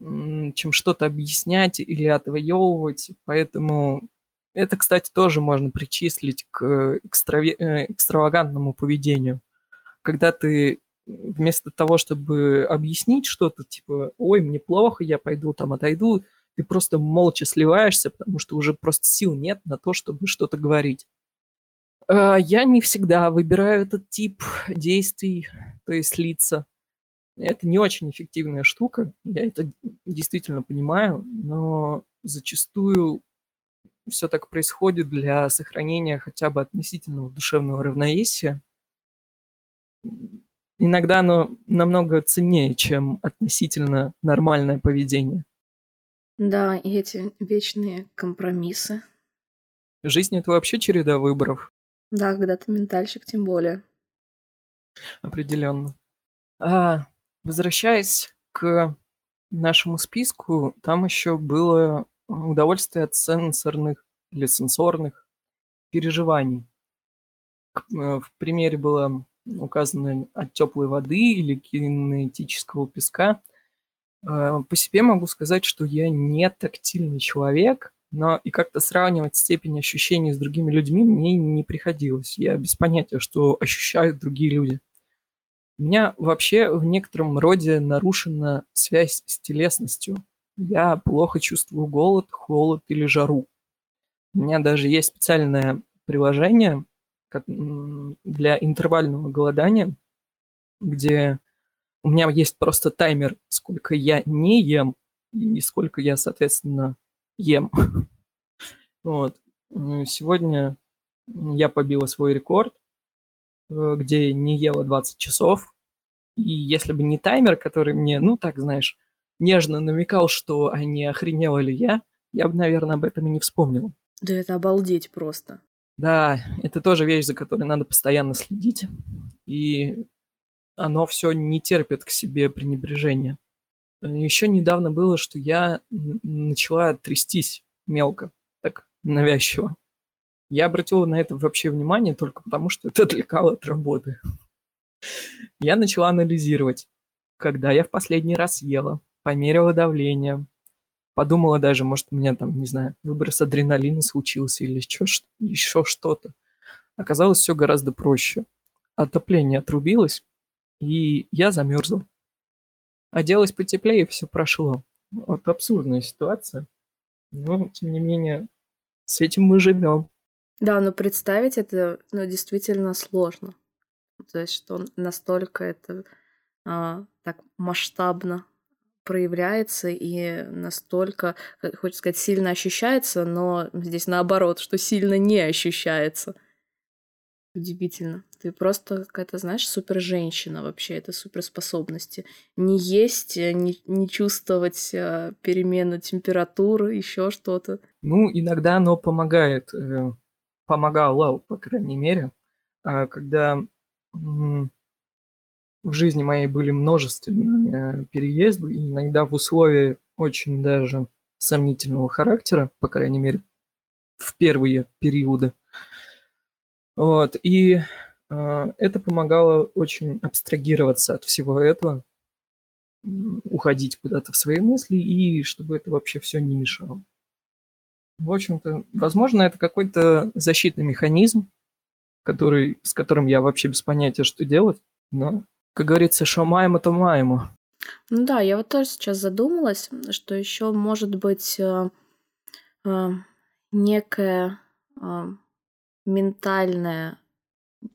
чем что-то объяснять или отвоевывать. Поэтому это, кстати, тоже можно причислить к экстраве- э, экстравагантному поведению. Когда ты вместо того, чтобы объяснить что-то, типа, ой, мне плохо, я пойду там отойду, ты просто молча сливаешься, потому что уже просто сил нет на то, чтобы что-то говорить. А, я не всегда выбираю этот тип действий, то есть лица. Это не очень эффективная штука, я это действительно понимаю, но зачастую все так происходит для сохранения хотя бы относительного душевного равновесия. Иногда оно намного ценнее, чем относительно нормальное поведение. Да, и эти вечные компромиссы. Жизнь – это вообще череда выборов. Да, когда ты ментальщик, тем более. Определенно. А, возвращаясь к нашему списку, там еще было удовольствие от сенсорных или сенсорных переживаний. Э, в примере было указано от теплой воды или кинетического песка. А, по себе могу сказать, что я не тактильный человек, но и как-то сравнивать степень ощущений с другими людьми мне не приходилось. Я без понятия, что ощущают другие люди. У меня вообще в некотором роде нарушена связь с телесностью. Я плохо чувствую голод, холод или жару. У меня даже есть специальное приложение для интервального голодания, где у меня есть просто таймер, сколько я не ем и сколько я, соответственно, ем. Вот. Сегодня я побила свой рекорд, э, где не ела 20 часов. И если бы не таймер, который мне, ну так, знаешь, нежно намекал, что а не охренела ли я, я бы, наверное, об этом и не вспомнил. Да это обалдеть просто. Да, это тоже вещь, за которой надо постоянно следить. И оно все не терпит к себе пренебрежения. Еще недавно было, что я начала трястись мелко, так навязчиво. Я обратила на это вообще внимание только потому, что это отвлекало от работы. Я начала анализировать, когда я в последний раз ела, померила давление, подумала даже, может, у меня там, не знаю, выброс адреналина случился или еще, еще что-то. Оказалось, все гораздо проще. Отопление отрубилось, и я замерзла. Оделась потеплее, и все прошло. Вот абсурдная ситуация. Но, тем не менее, с этим мы живем. Да, но представить это ну, действительно сложно. То есть, что настолько это а, так масштабно проявляется и настолько, хочется сказать, сильно ощущается, но здесь наоборот, что сильно не ощущается. Удивительно. Ты просто какая-то, знаешь, супер женщина вообще, это суперспособности. Не есть, не, не чувствовать а, перемену температуры, еще что-то. Ну, иногда оно помогает. Э, помогало, по крайней мере, а, когда в жизни моей были множественные переезды, и иногда в условиях очень даже сомнительного характера, по крайней мере, в первые периоды. Вот, и э, это помогало очень абстрагироваться от всего этого, уходить куда-то в свои мысли, и чтобы это вообще все не мешало. В общем-то, возможно, это какой-то защитный механизм, который, с которым я вообще без понятия, что делать. Но, как говорится, что маемо, то маемо. Ну да, я вот тоже сейчас задумалась, что еще может быть э, э, некая э, ментальная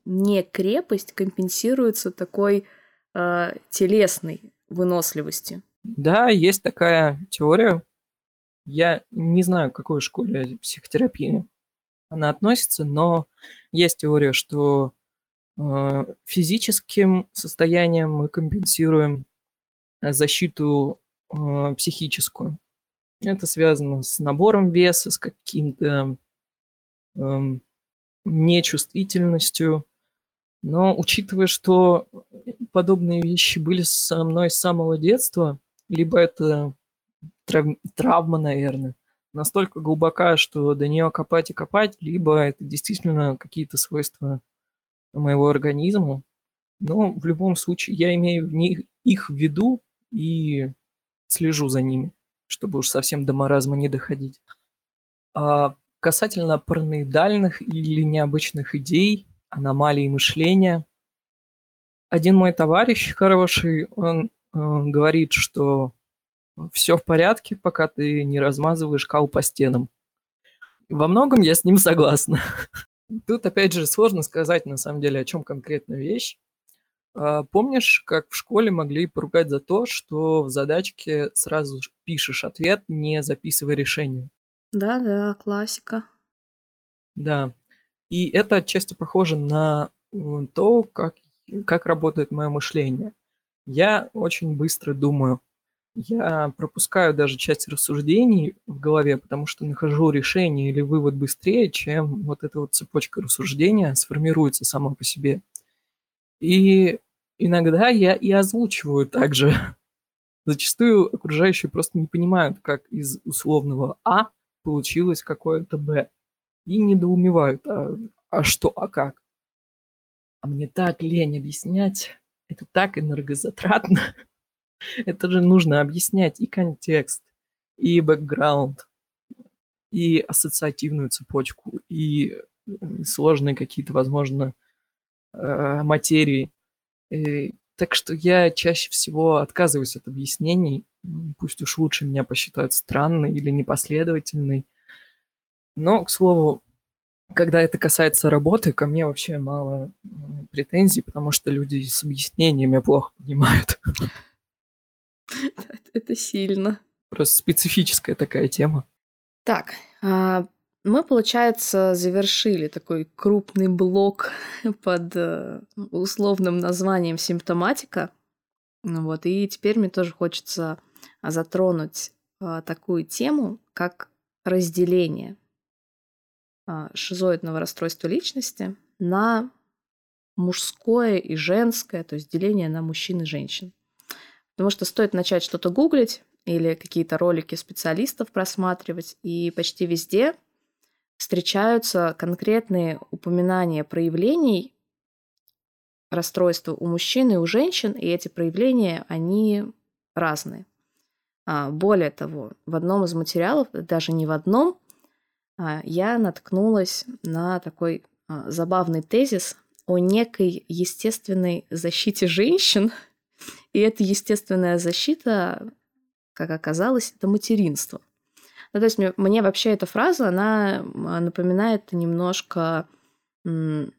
не крепость компенсируется такой э, телесной выносливости. Да, есть такая теория, я не знаю, к какой школе психотерапии она относится, но есть теория, что э, физическим состоянием мы компенсируем защиту э, психическую. Это связано с набором веса, с каким-то э, нечувствительностью. Но учитывая, что подобные вещи были со мной с самого детства, либо это трав... травма, наверное, настолько глубока, что до нее копать и копать, либо это действительно какие-то свойства моего организма. Но в любом случае я имею в них, их в виду и слежу за ними, чтобы уж совсем до маразма не доходить. А касательно параноидальных или необычных идей, аномалий мышления, один мой товарищ хороший, он э, говорит, что все в порядке, пока ты не размазываешь кал по стенам. Во многом я с ним согласна. Тут, опять же, сложно сказать, на самом деле, о чем конкретная вещь. А, помнишь, как в школе могли поругать за то, что в задачке сразу пишешь ответ, не записывая решение? Да-да, классика. Да. И это отчасти похоже на то, как, как работает мое мышление. Я очень быстро думаю, я пропускаю даже часть рассуждений в голове, потому что нахожу решение или вывод быстрее, чем вот эта вот цепочка рассуждения сформируется сама по себе. И иногда я и озвучиваю также. Зачастую окружающие просто не понимают, как из условного А получилось какое-то Б. И недоумевают, а, а что, а как? А мне так лень объяснять, это так энергозатратно. Это же нужно объяснять и контекст, и бэкграунд, и ассоциативную цепочку, и сложные какие-то, возможно, э, материи. И, так что я чаще всего отказываюсь от объяснений. Пусть уж лучше меня посчитают странной или непоследовательной. Но, к слову, когда это касается работы, ко мне вообще мало претензий, потому что люди с объяснениями плохо понимают. Это сильно. Просто специфическая такая тема. Так, а, мы, получается, завершили такой крупный блок под э, условным названием симптоматика. Ну вот, и теперь мне тоже хочется затронуть а, такую тему, как разделение а, шизоидного расстройства личности на мужское и женское, то есть деление на мужчин и женщин. Потому что стоит начать что-то гуглить или какие-то ролики специалистов просматривать, и почти везде встречаются конкретные упоминания проявлений расстройства у мужчин и у женщин, и эти проявления, они разные. А, более того, в одном из материалов, даже не в одном, а, я наткнулась на такой а, забавный тезис о некой естественной защите женщин. И эта естественная защита, как оказалось, это материнство. Ну, то есть мне, мне вообще эта фраза, она напоминает немножко м,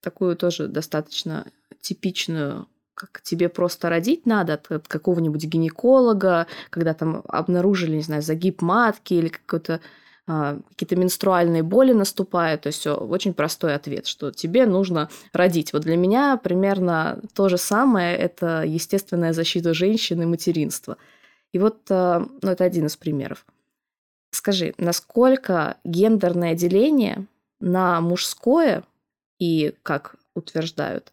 такую тоже достаточно типичную как тебе просто родить надо от какого-нибудь гинеколога, когда там обнаружили, не знаю, загиб матки или какой-то а, какие-то менструальные боли наступают, то есть очень простой ответ, что тебе нужно родить. Вот для меня примерно то же самое, это естественная защита женщины, материнства. И вот, а, ну, это один из примеров. Скажи, насколько гендерное деление на мужское и, как утверждают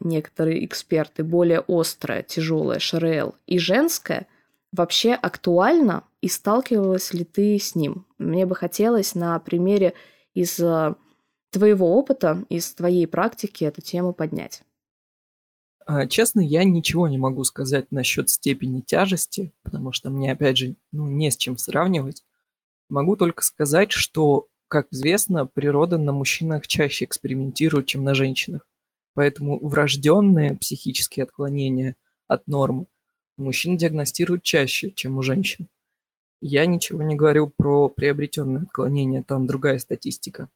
некоторые эксперты, более острое, тяжелое ШРЛ и женское вообще актуально и сталкивалась ли ты с ним? Мне бы хотелось на примере из а, твоего опыта, из твоей практики эту тему поднять. А, честно, я ничего не могу сказать насчет степени тяжести, потому что мне, опять же, ну, не с чем сравнивать. Могу только сказать, что, как известно, природа на мужчинах чаще экспериментирует, чем на женщинах. Поэтому врожденные психические отклонения от нормы у мужчин диагностируют чаще, чем у женщин. Я ничего не говорю про приобретенные отклонения, там другая статистика.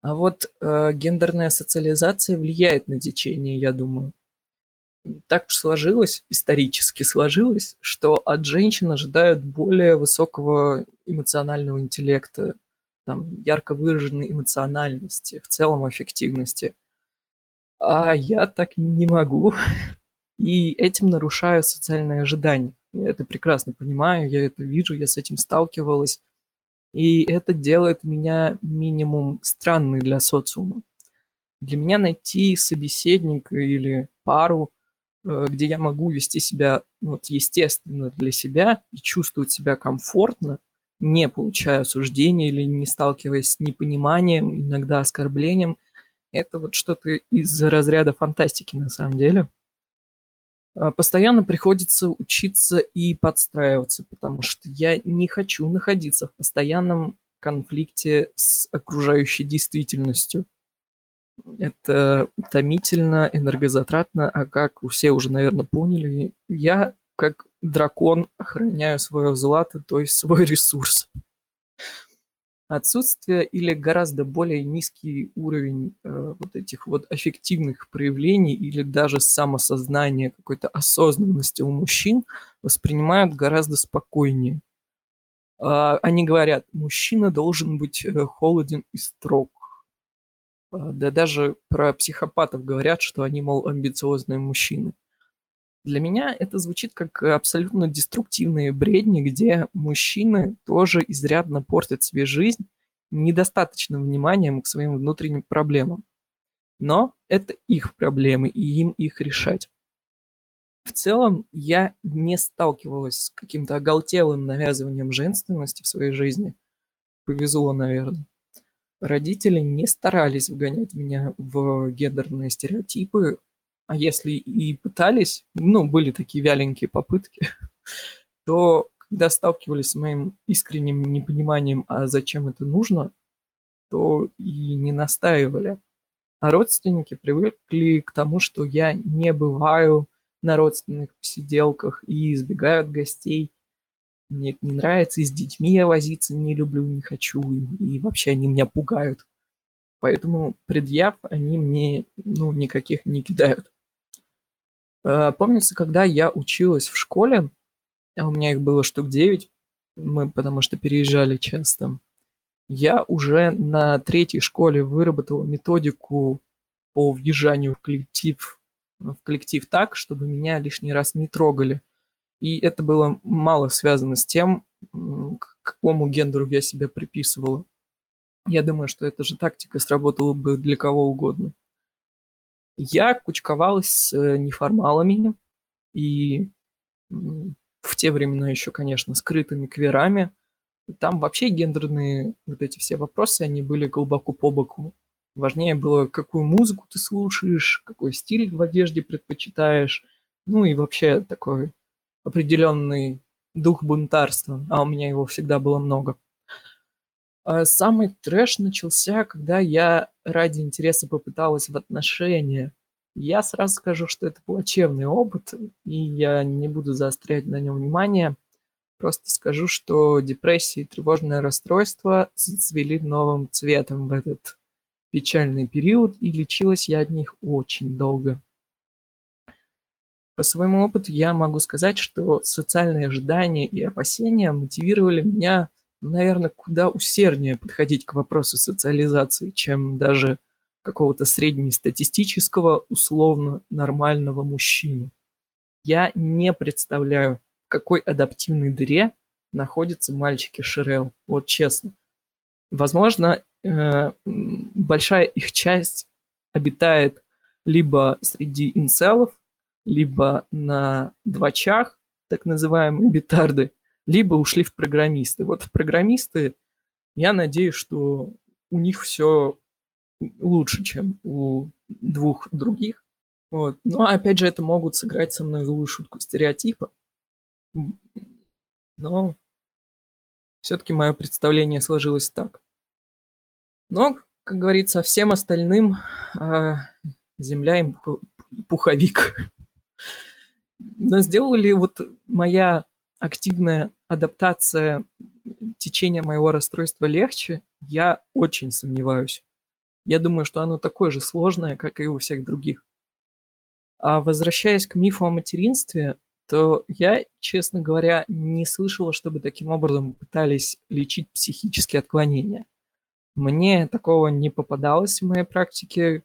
А вот э, гендерная социализация влияет на течение, я думаю. Так сложилось, исторически сложилось, что от женщин ожидают более высокого эмоционального интеллекта, там, ярко выраженной эмоциональности, в целом эффективности – а я так не могу. И этим нарушаю социальные ожидания. Я это прекрасно понимаю, я это вижу, я с этим сталкивалась. И это делает меня минимум странной для социума. Для меня найти собеседника или пару, э, где я могу вести себя вот, естественно для себя и чувствовать себя комфортно, не получая осуждения или не сталкиваясь с непониманием, иногда оскорблением – это вот что-то из разряда фантастики на самом деле. А, постоянно приходится учиться и подстраиваться, потому что я не хочу находиться в постоянном конфликте с окружающей действительностью. Это утомительно, энергозатратно, а как все уже, наверное, поняли, я как дракон охраняю свое злато, то есть свой ресурс. Отсутствие или гораздо более низкий уровень э, вот этих вот аффективных проявлений или даже самосознания, какой-то осознанности у мужчин воспринимают гораздо спокойнее. Э, они говорят, мужчина должен быть э, холоден и строг. Э, да даже про психопатов говорят, что они, мол, амбициозные мужчины. Для меня это звучит как абсолютно деструктивные бредни, где мужчины тоже изрядно портят себе жизнь недостаточным вниманием к своим внутренним проблемам. Но это их проблемы, и им их решать. В целом, я не сталкивалась с каким-то оголтелым навязыванием женственности в своей жизни. Повезло, наверное. Родители не старались вгонять меня в гендерные стереотипы, а если и пытались, ну, были такие вяленькие попытки, то когда сталкивались с моим искренним непониманием, а зачем это нужно, то и не настаивали. А родственники привыкли к тому, что я не бываю на родственных посиделках и избегаю от гостей. Мне это не нравится, и с детьми я возиться не люблю, не хочу, и, и вообще они меня пугают. Поэтому предъяв они мне ну, никаких не кидают. Э, помнится, когда я училась в школе, а у меня их было штук 9, мы потому что переезжали часто, я уже на третьей школе выработал методику по въезжанию в коллектив, в коллектив так, чтобы меня лишний раз не трогали. И это было мало связано с тем, к какому гендеру я себя приписывала. Я думаю, что эта же тактика сработала бы для кого угодно. Я кучковалась с э, неформалами и в те времена еще, конечно, скрытыми кверами. Там вообще гендерные вот эти все вопросы, они были глубоко по боку. Важнее было, какую музыку ты слушаешь, какой стиль в одежде предпочитаешь, ну и вообще такой определенный дух бунтарства, а у меня его всегда было много. А самый трэш начался, когда я ради интереса попыталась в отношения. Я сразу скажу, что это плачевный опыт, и я не буду заострять на нем внимание. Просто скажу, что депрессия и тревожное расстройство зацвели новым цветом в этот печальный период, и лечилась я от них очень долго. По своему опыту я могу сказать, что социальные ожидания и опасения мотивировали меня, наверное, куда усерднее подходить к вопросу социализации, чем даже какого-то среднестатистического, условно нормального мужчины. Я не представляю, в какой адаптивной дыре находятся мальчики Шерел, вот честно. Возможно, э, большая их часть обитает либо среди инцелов, либо на двачах, так называемые битарды, либо ушли в программисты. Вот в программисты я надеюсь, что у них все лучше, чем у двух других. Вот. Но опять же, это могут сыграть со мной злую шутку стереотипа. Но все-таки мое представление сложилось так. Но, как говорится, всем остальным э, земля им пуховик. Но сделала ли вот моя активная адаптация течения моего расстройства легче, я очень сомневаюсь. Я думаю, что оно такое же сложное, как и у всех других. А возвращаясь к мифу о материнстве, то я, честно говоря, не слышала, чтобы таким образом пытались лечить психические отклонения. Мне такого не попадалось в моей практике,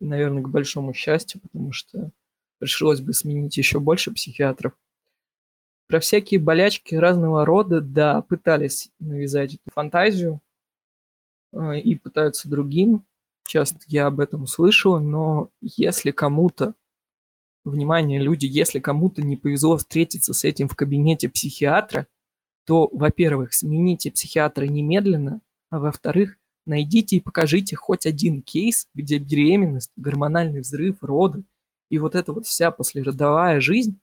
наверное, к большому счастью, потому что пришлось бы сменить еще больше психиатров. Про всякие болячки разного рода, да, пытались навязать эту фантазию э, и пытаются другим. Часто я об этом слышал, но если кому-то, внимание, люди, если кому-то не повезло встретиться с этим в кабинете психиатра, то, во-первых, смените психиатра немедленно, а во-вторых, найдите и покажите хоть один кейс, где беременность, гормональный взрыв, роды и вот эта вот вся послеродовая жизнь,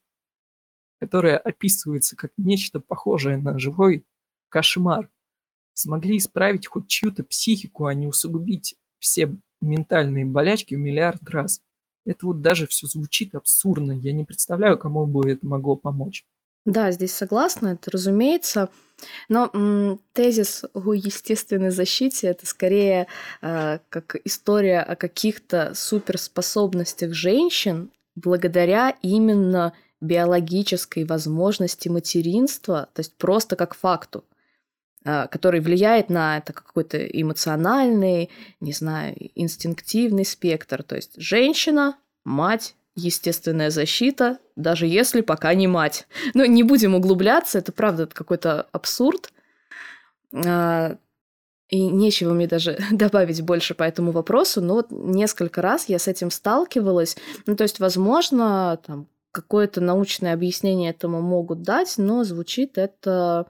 которая описывается как нечто похожее на живой кошмар, смогли исправить хоть чью-то психику, а не усугубить все ментальные болячки в миллиард раз. Это вот даже все звучит абсурдно. Я не представляю, кому бы это могло помочь. Да, здесь согласна, это разумеется. Но м, тезис о естественной защите это скорее э, как история о каких-то суперспособностях женщин благодаря именно биологической возможности материнства, то есть просто как факту, э, который влияет на это какой-то эмоциональный, не знаю, инстинктивный спектр. То есть женщина, мать, естественная защита, даже если пока не мать. Но не будем углубляться, это правда какой-то абсурд. А, и нечего мне даже добавить больше по этому вопросу, но вот несколько раз я с этим сталкивалась. Ну, то есть, возможно, там какое-то научное объяснение этому могут дать, но звучит это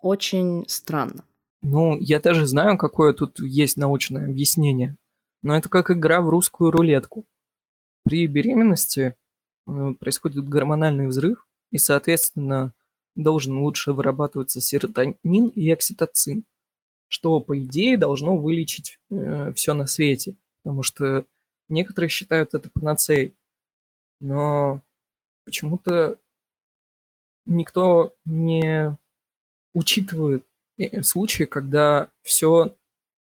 очень странно. Ну, я даже знаю, какое тут есть научное объяснение. Но это как игра в русскую рулетку. При беременности э, происходит гормональный взрыв, и, соответственно, должен лучше вырабатываться серотонин и окситоцин, что, по идее, должно вылечить э, все на свете, потому что некоторые считают это панацеей, но почему-то никто не учитывает э, случаи, когда все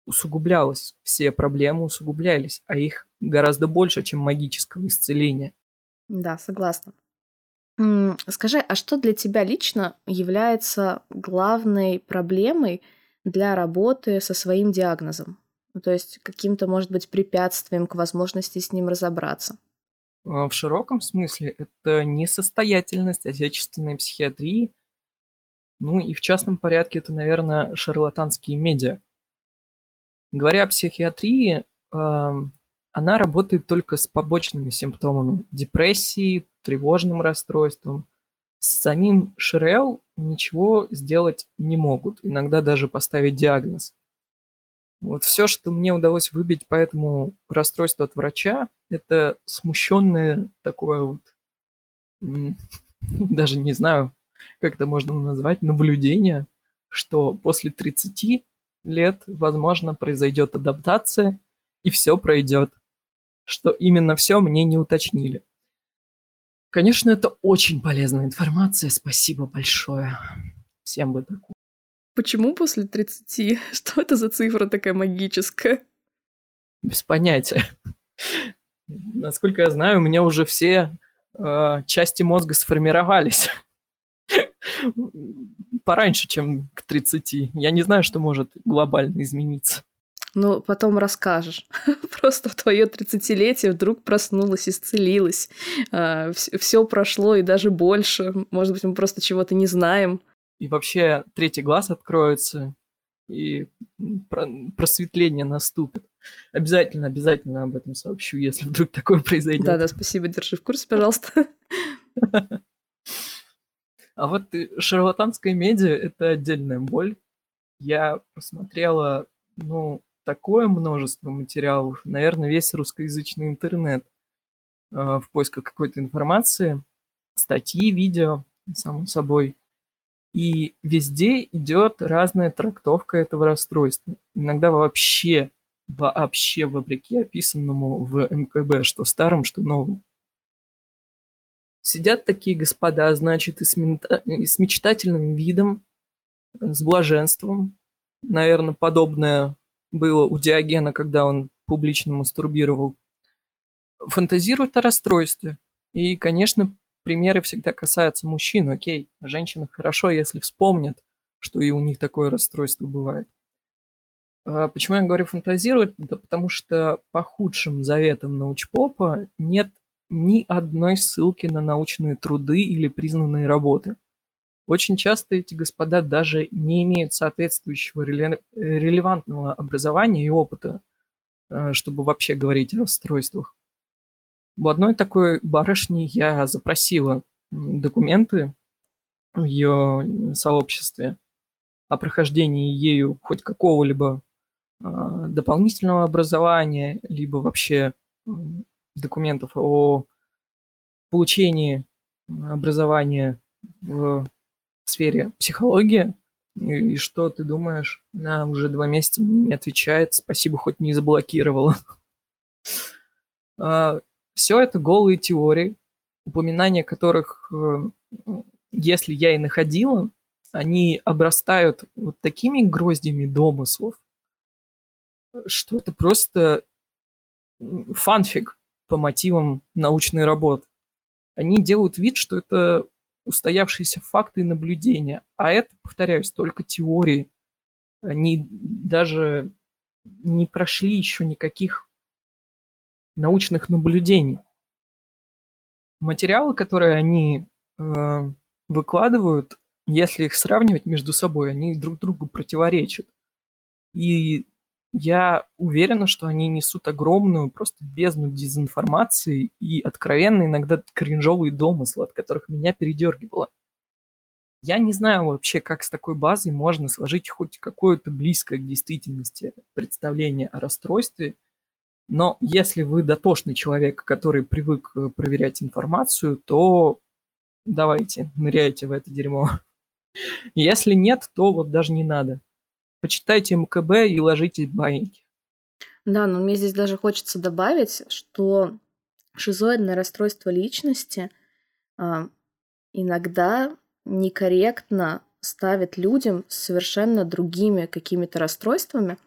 усугублялось, все проблемы усугублялись, а их гораздо больше, чем магического исцеления. Да, согласна. Скажи, а что для тебя лично является главной проблемой для работы со своим диагнозом? То есть каким-то, может быть, препятствием к возможности с ним разобраться? А, в широком смысле это несостоятельность отечественной психиатрии, ну и в частном порядке это, наверное, шарлатанские медиа. Говоря о психиатрии, она работает только с побочными симптомами депрессии, тревожным расстройством. С самим ШРЛ ничего сделать не могут, иногда даже поставить диагноз. Вот все, что мне удалось выбить по этому расстройству от врача, это смущенное такое вот, даже не знаю, как это можно назвать, наблюдение, что после 30 лет, возможно, произойдет адаптация, и все пройдет. Что именно все мне не уточнили. Конечно, это очень полезная информация. Спасибо большое. Всем бы такое. Почему после 30? Что это за цифра такая магическая? Без понятия. Насколько я знаю, у меня уже все э, части мозга сформировались. Пораньше, чем к 30. Я не знаю, что может глобально измениться. Ну, потом расскажешь. Просто в твое 30-летие вдруг проснулась, исцелилась. Э, все прошло и даже больше. Может быть, мы просто чего-то не знаем и вообще третий глаз откроется, и просветление наступит. Обязательно, обязательно об этом сообщу, если вдруг такое произойдет. Да, да, спасибо, держи в курсе, пожалуйста. А вот шарлатанская медиа – это отдельная боль. Я посмотрела, ну, такое множество материалов, наверное, весь русскоязычный интернет э, в поисках какой-то информации, статьи, видео, само собой. И везде идет разная трактовка этого расстройства. Иногда вообще, вообще вопреки описанному в МКБ, что старым, что новым. Сидят такие господа, значит, и с, мента... и с мечтательным видом, с блаженством. Наверное, подобное было у Диогена, когда он публично мастурбировал. Фантазируют о расстройстве. И, конечно, примеры всегда касаются мужчин, окей. Женщинам хорошо, если вспомнят, что и у них такое расстройство бывает. А почему я говорю фантазируют? Да потому что по худшим заветам научпопа нет ни одной ссылки на научные труды или признанные работы. Очень часто эти господа даже не имеют соответствующего релевантного образования и опыта, э, чтобы вообще говорить о расстройствах. У одной такой барышни я запросила документы в ее сообществе о прохождении ею хоть какого-либо э, дополнительного образования, либо вообще документов о получении образования в сфере психологии. И, что ты думаешь? Она уже два месяца не отвечает. Спасибо, хоть не заблокировала. Все это голые теории, упоминания которых, э, если я и находила, они обрастают вот такими гроздями домыслов, что это просто фанфик по мотивам научной работы. Они делают вид, что это устоявшиеся факты и наблюдения, а это, повторяюсь, только теории. Они даже не прошли еще никаких научных наблюдений. Материалы, которые они э, выкладывают, если их сравнивать между собой, они друг другу противоречат. И я уверена, что они несут огромную просто бездну дезинформации и откровенно иногда кринжовые домыслы, от которых меня передергивало. Я не знаю вообще, как с такой базой можно сложить хоть какое-то близкое к действительности представление о расстройстве, но если вы дотошный человек, который привык э, проверять информацию, то давайте, ныряйте в это дерьмо. Если нет, то вот даже не надо. Почитайте МКБ и ложитесь баиньки. Да, но мне здесь даже хочется добавить, что шизоидное расстройство личности а, иногда некорректно ставит людям совершенно другими какими-то расстройствами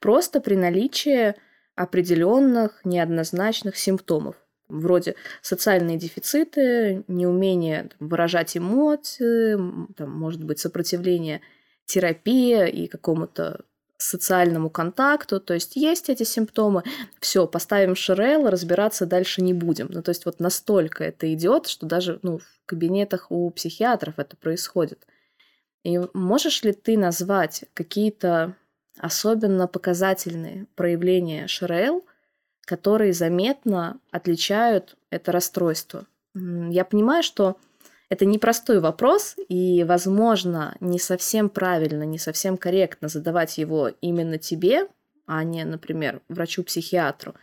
просто при наличии определенных неоднозначных симптомов, вроде социальные дефициты, неумение выражать эмоции, там, может быть, сопротивление терапии и какому-то социальному контакту, то есть есть эти симптомы, все, поставим Шерел, разбираться дальше не будем. Ну, то есть вот настолько это идет, что даже ну, в кабинетах у психиатров это происходит. И можешь ли ты назвать какие-то особенно показательные проявления ШРЛ, которые заметно отличают это расстройство. Я понимаю, что это непростой вопрос, и, возможно, не совсем правильно, не совсем корректно задавать его именно тебе, а не, например, врачу-психиатру.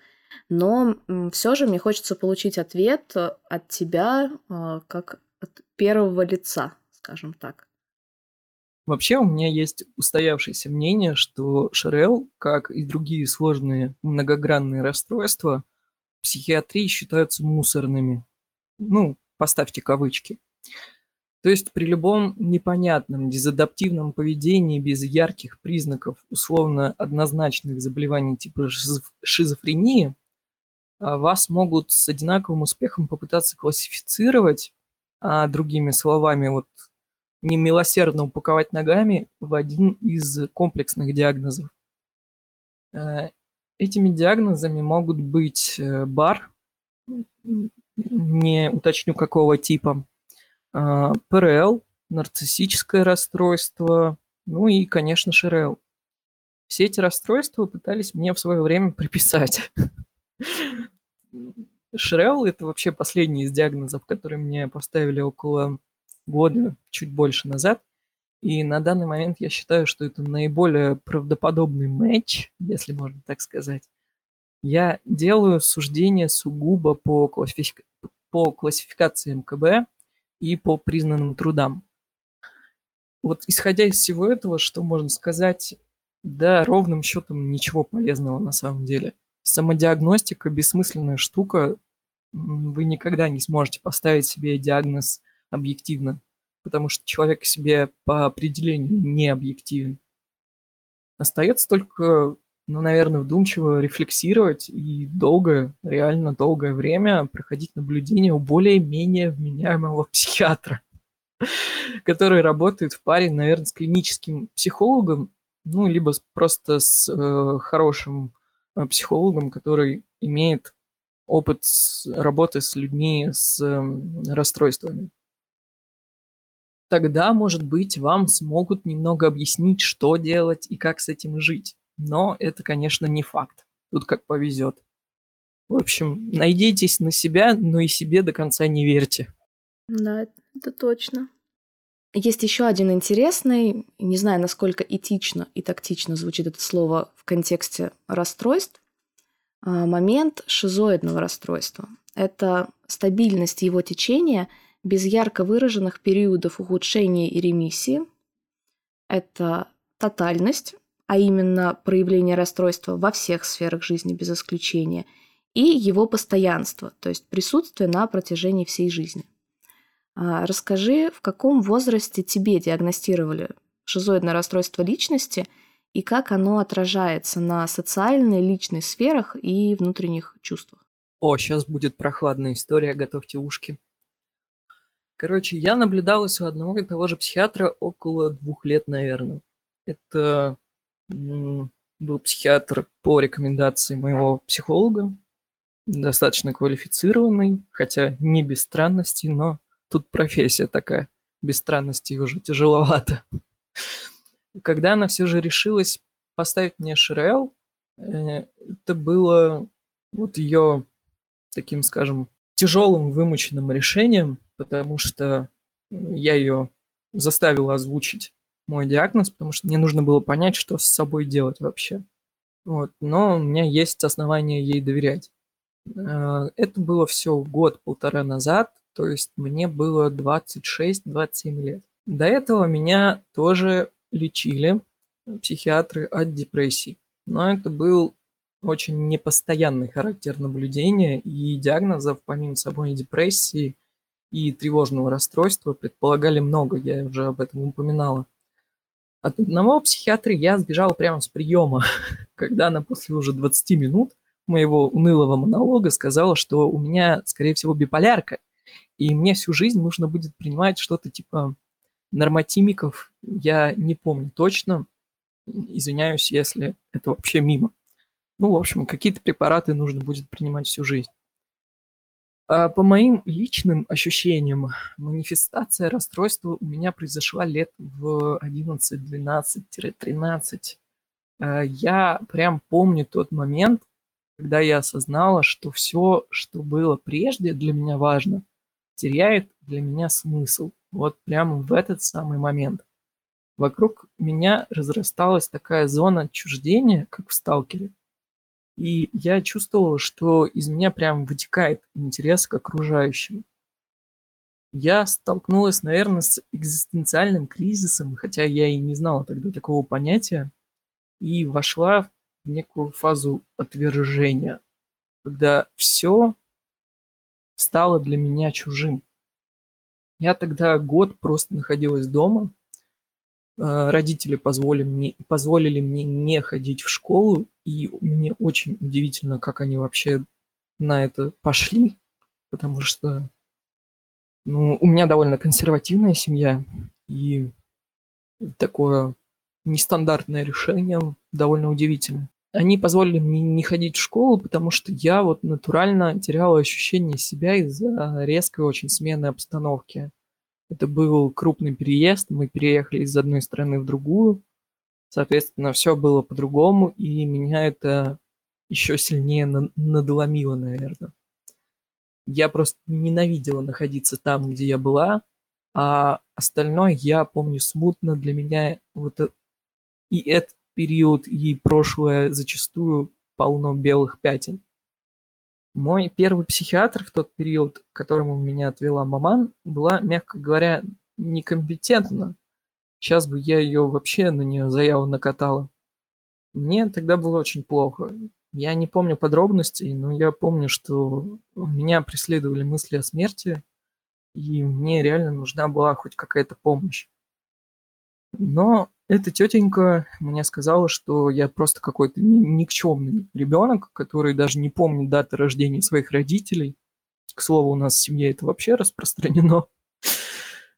Но все же мне хочется получить ответ от тебя а, как от первого лица, скажем так. Вообще у меня есть устоявшееся мнение, что ШРЛ, как и другие сложные многогранные расстройства, психиатрии считаются мусорными. Ну, поставьте кавычки. То есть при любом непонятном дезадаптивном поведении без ярких признаков условно однозначных заболеваний типа шизофрении, а, вас могут с одинаковым успехом попытаться классифицировать, а другими словами, вот немилосердно упаковать ногами в один из комплексных диагнозов. Э, этими диагнозами могут быть э, бар, не уточню какого типа, а, ПРЛ, нарциссическое расстройство, ну и, конечно, ШРЛ. Все эти расстройства пытались мне в свое время приписать. ШРЛ – это вообще последний из диагнозов, который мне поставили около года, чуть больше назад. И на данный момент я считаю, что это наиболее правдоподобный матч, если можно так сказать. Я делаю суждение сугубо по, классифик... по классификации МКБ и по признанным трудам. Вот исходя из всего этого, что можно сказать, да, ровным счетом ничего полезного на самом деле. Самодиагностика – бессмысленная штука. Вы никогда не сможете поставить себе диагноз объективно, потому что человек себе по определению не объективен. Остается только, ну, наверное, вдумчиво рефлексировать и долгое, реально долгое время проходить наблюдение у более-менее вменяемого психиатра, который работает в паре, наверное, с клиническим психологом, ну, либо просто с э, хорошим э, психологом, который имеет опыт работы с людьми с э, расстройствами тогда, может быть, вам смогут немного объяснить, что делать и как с этим жить. Но это, конечно, не факт. Тут как повезет. В общем, найдитесь на себя, но и себе до конца не верьте. Да, это точно. Есть еще один интересный, не знаю, насколько этично и тактично звучит это слово в контексте расстройств, а, момент шизоидного расстройства. Это стабильность его течения – без ярко выраженных периодов ухудшения и ремиссии. Это тотальность, а именно проявление расстройства во всех сферах жизни без исключения, и его постоянство, то есть присутствие на протяжении всей жизни. А, расскажи, в каком возрасте тебе диагностировали шизоидное расстройство личности и как оно отражается на социальной, личной сферах и внутренних чувствах? О, сейчас будет прохладная история, готовьте ушки. Короче, я наблюдалась у одного и того же психиатра около двух лет, наверное. Это был психиатр по рекомендации моего психолога, достаточно квалифицированный, хотя не без странностей, но тут профессия такая, без странностей уже тяжеловато. Когда она все же решилась поставить мне ШРЛ, э, это было вот ее таким, скажем, тяжелым вымученным решением, потому что я ее заставил озвучить мой диагноз, потому что мне нужно было понять, что с собой делать вообще. Вот. Но у меня есть основания ей доверять. Э, это было все год-полтора назад, то есть мне было 26-27 лет. До этого меня тоже лечили психиатры от депрессии. Но это был очень непостоянный характер наблюдения и диагнозов, помимо собой депрессии и тревожного расстройства, предполагали много, я уже об этом упоминала. От одного психиатра я сбежал прямо с приема, когда она после уже 20 минут моего унылого монолога сказала, что у меня, скорее всего, биполярка, и мне всю жизнь нужно будет принимать что-то типа нормотимиков, я не помню точно, извиняюсь, если это вообще мимо. Ну, в общем, какие-то препараты нужно будет принимать всю жизнь. А по моим личным ощущениям, манифестация расстройства у меня произошла лет в 11, 12-13. А, я прям помню тот момент, когда я осознала, что все, что было прежде для меня важно, теряет для меня смысл. Вот прямо в этот самый момент. Вокруг меня разрасталась такая зона отчуждения, как в «Сталкере». И я чувствовал, что из меня прям вытекает интерес к окружающим. Я столкнулась, наверное, с экзистенциальным кризисом, хотя я и не знала тогда такого понятия, и вошла в некую фазу отвержения, когда все стало для меня чужим. Я тогда год просто находилась дома, э, родители позволили мне, позволили мне не ходить в школу, и мне очень удивительно, как они вообще на это пошли, потому что ну, у меня довольно консервативная семья, и такое нестандартное решение довольно удивительно. Они позволили мне не ходить в школу, потому что я вот натурально теряла ощущение себя из-за резкой очень смены обстановки. Это был крупный переезд, мы переехали из одной страны в другую, соответственно, все было по-другому, и меня это еще сильнее надломило, наверное я просто ненавидела находиться там, где я была, а остальное я помню смутно для меня вот и этот период, и прошлое зачастую полно белых пятен. Мой первый психиатр в тот период, к которому меня отвела маман, была, мягко говоря, некомпетентна. Сейчас бы я ее вообще на нее заяву накатала. Мне тогда было очень плохо. Я не помню подробностей, но я помню, что меня преследовали мысли о смерти, и мне реально нужна была хоть какая-то помощь. Но эта тетенька мне сказала, что я просто какой-то никчемный ребенок, который даже не помнит даты рождения своих родителей. К слову, у нас в семье это вообще распространено.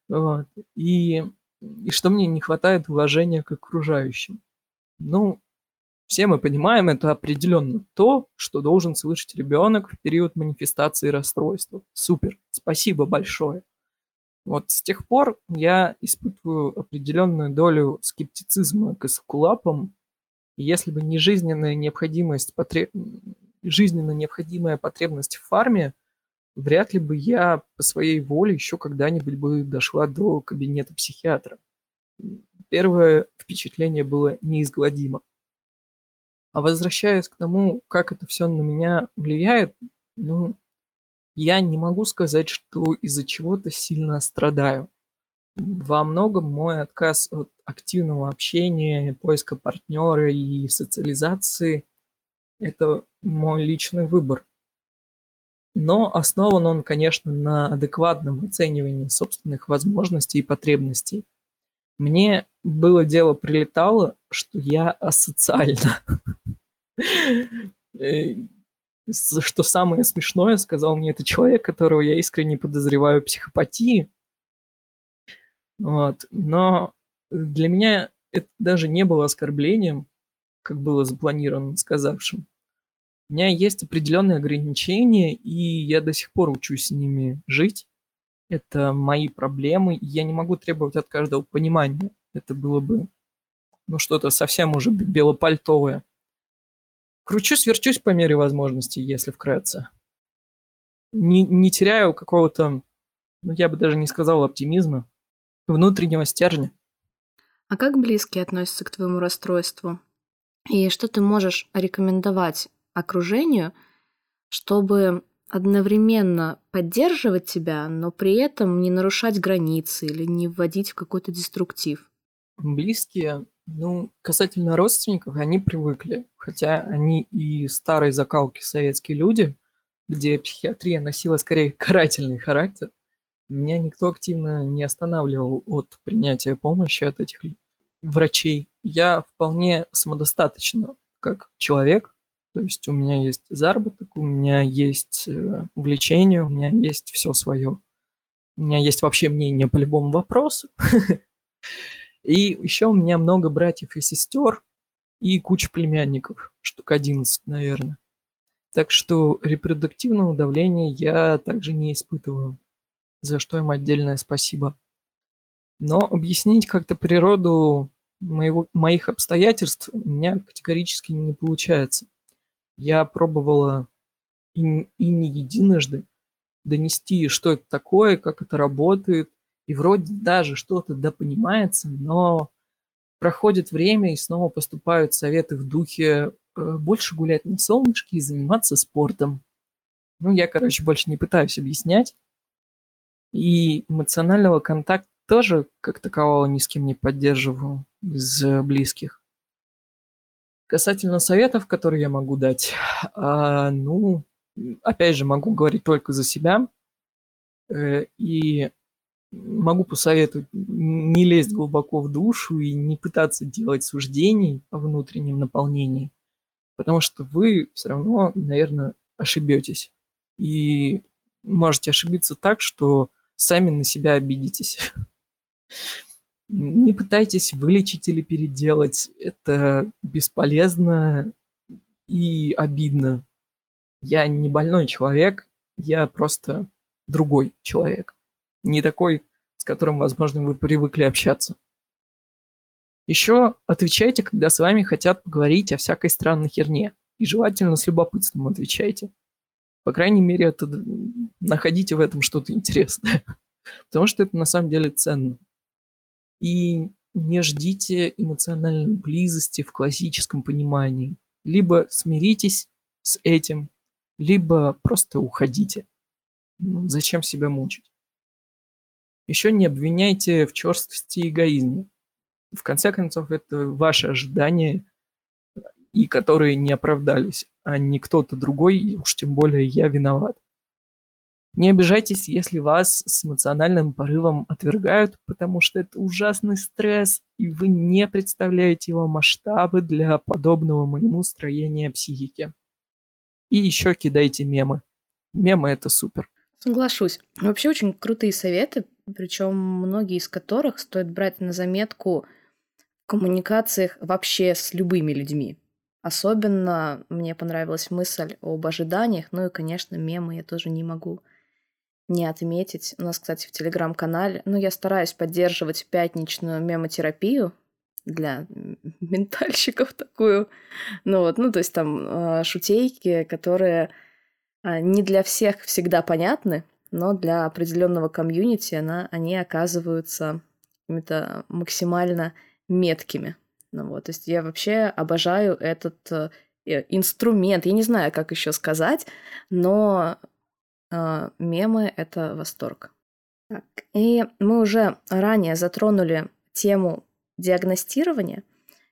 Вот. И, и что мне не хватает уважения к окружающим. Ну, все мы понимаем, это определенно то, что должен слышать ребенок в период манифестации расстройства. Супер, спасибо большое. Вот с тех пор я испытываю определенную долю скептицизма к эскулапам. если бы не жизненная необходимость, потреб... жизненно необходимая потребность в фарме, вряд ли бы я по своей воле еще когда-нибудь бы дошла до кабинета психиатра. Первое впечатление было неизгладимо. А возвращаясь к тому, как это все на меня влияет, ну, я не могу сказать, что из-за чего-то сильно страдаю. Во многом мой отказ от активного общения, поиска партнера и социализации – это мой личный выбор. Но основан он, конечно, на адекватном оценивании собственных возможностей и потребностей. Мне было дело прилетало, что я асоциально. Э, что самое смешное, сказал мне это человек, которого я искренне подозреваю психопатии. Вот. Но для меня это даже не было оскорблением, как было запланировано сказавшим. У меня есть определенные ограничения, и я до сих пор учусь с ними жить. Это мои проблемы, и я не могу требовать от каждого понимания. Это было бы ну, что-то совсем уже белопальтовое. Кручусь, верчусь по мере возможности, если вкратце. Не, не теряю какого-то, ну, я бы даже не сказал оптимизма, внутреннего стержня. А как близкие относятся к твоему расстройству? И что ты можешь рекомендовать окружению, чтобы одновременно поддерживать тебя, но при этом не нарушать границы или не вводить в какой-то деструктив? Близкие, ну, касательно родственников, они привыкли. Хотя они и старой закалки советские люди, где психиатрия носила скорее карательный характер, меня никто активно не останавливал от принятия помощи от этих врачей. Я вполне самодостаточно как человек, то есть у меня есть заработок, у меня есть э, увлечение, у меня есть все свое. У меня есть вообще мнение по любому вопросу. И еще у меня много братьев и сестер и куча племянников, штук 11, наверное. Так что репродуктивного давления я также не испытываю, за что им отдельное спасибо. Но объяснить как-то природу моего, моих обстоятельств у меня категорически не получается. Я пробовала и, и не единожды донести, что это такое, как это работает, и вроде даже что-то допонимается, но проходит время и снова поступают советы в духе э, больше гулять на солнышке и заниматься спортом. Ну, я, короче, больше не пытаюсь объяснять. И эмоционального контакта тоже как такового ни с кем не поддерживаю из близких. Касательно советов, которые я могу дать, а, ну, опять же, могу говорить только за себя. Э, и могу посоветовать не лезть глубоко в душу и не пытаться делать суждений о внутреннем наполнении, потому что вы все равно, наверное, ошибетесь. И можете ошибиться так, что сами на себя обидитесь. Не пытайтесь вылечить или переделать. Это бесполезно и обидно. Я не больной человек, я просто другой человек. Не такой, с которым, возможно, вы привыкли общаться. Еще отвечайте, когда с вами хотят поговорить о всякой странной херне. И желательно с любопытством отвечайте. По крайней мере, это находите в этом что-то интересное. Потому что это на самом деле ценно. И не ждите эмоциональной близости в классическом понимании. Либо смиритесь с этим, либо просто уходите. Ну, зачем себя мучить? Еще не обвиняйте в черствости и эгоизме. В конце концов, это ваши ожидания, и которые не оправдались, а не кто-то другой, уж тем более я виноват. Не обижайтесь, если вас с эмоциональным порывом отвергают, потому что это ужасный стресс, и вы не представляете его масштабы для подобного моему строения психики. И еще кидайте мемы. Мемы это супер. Соглашусь. Вообще очень крутые советы, причем многие из которых стоит брать на заметку в коммуникациях вообще с любыми людьми. Особенно мне понравилась мысль об ожиданиях, ну и, конечно, мемы я тоже не могу не отметить. У нас, кстати, в телеграм-канале, ну, я стараюсь поддерживать пятничную мемотерапию для ментальщиков такую. Ну вот, ну, то есть там э, шутейки, которые э, не для всех всегда понятны, но для определенного комьюнити она, они оказываются какими-то максимально меткими. Ну вот, то есть я вообще обожаю этот э, инструмент. Я не знаю, как еще сказать, но мемы — это восторг. Так, и мы уже ранее затронули тему диагностирования,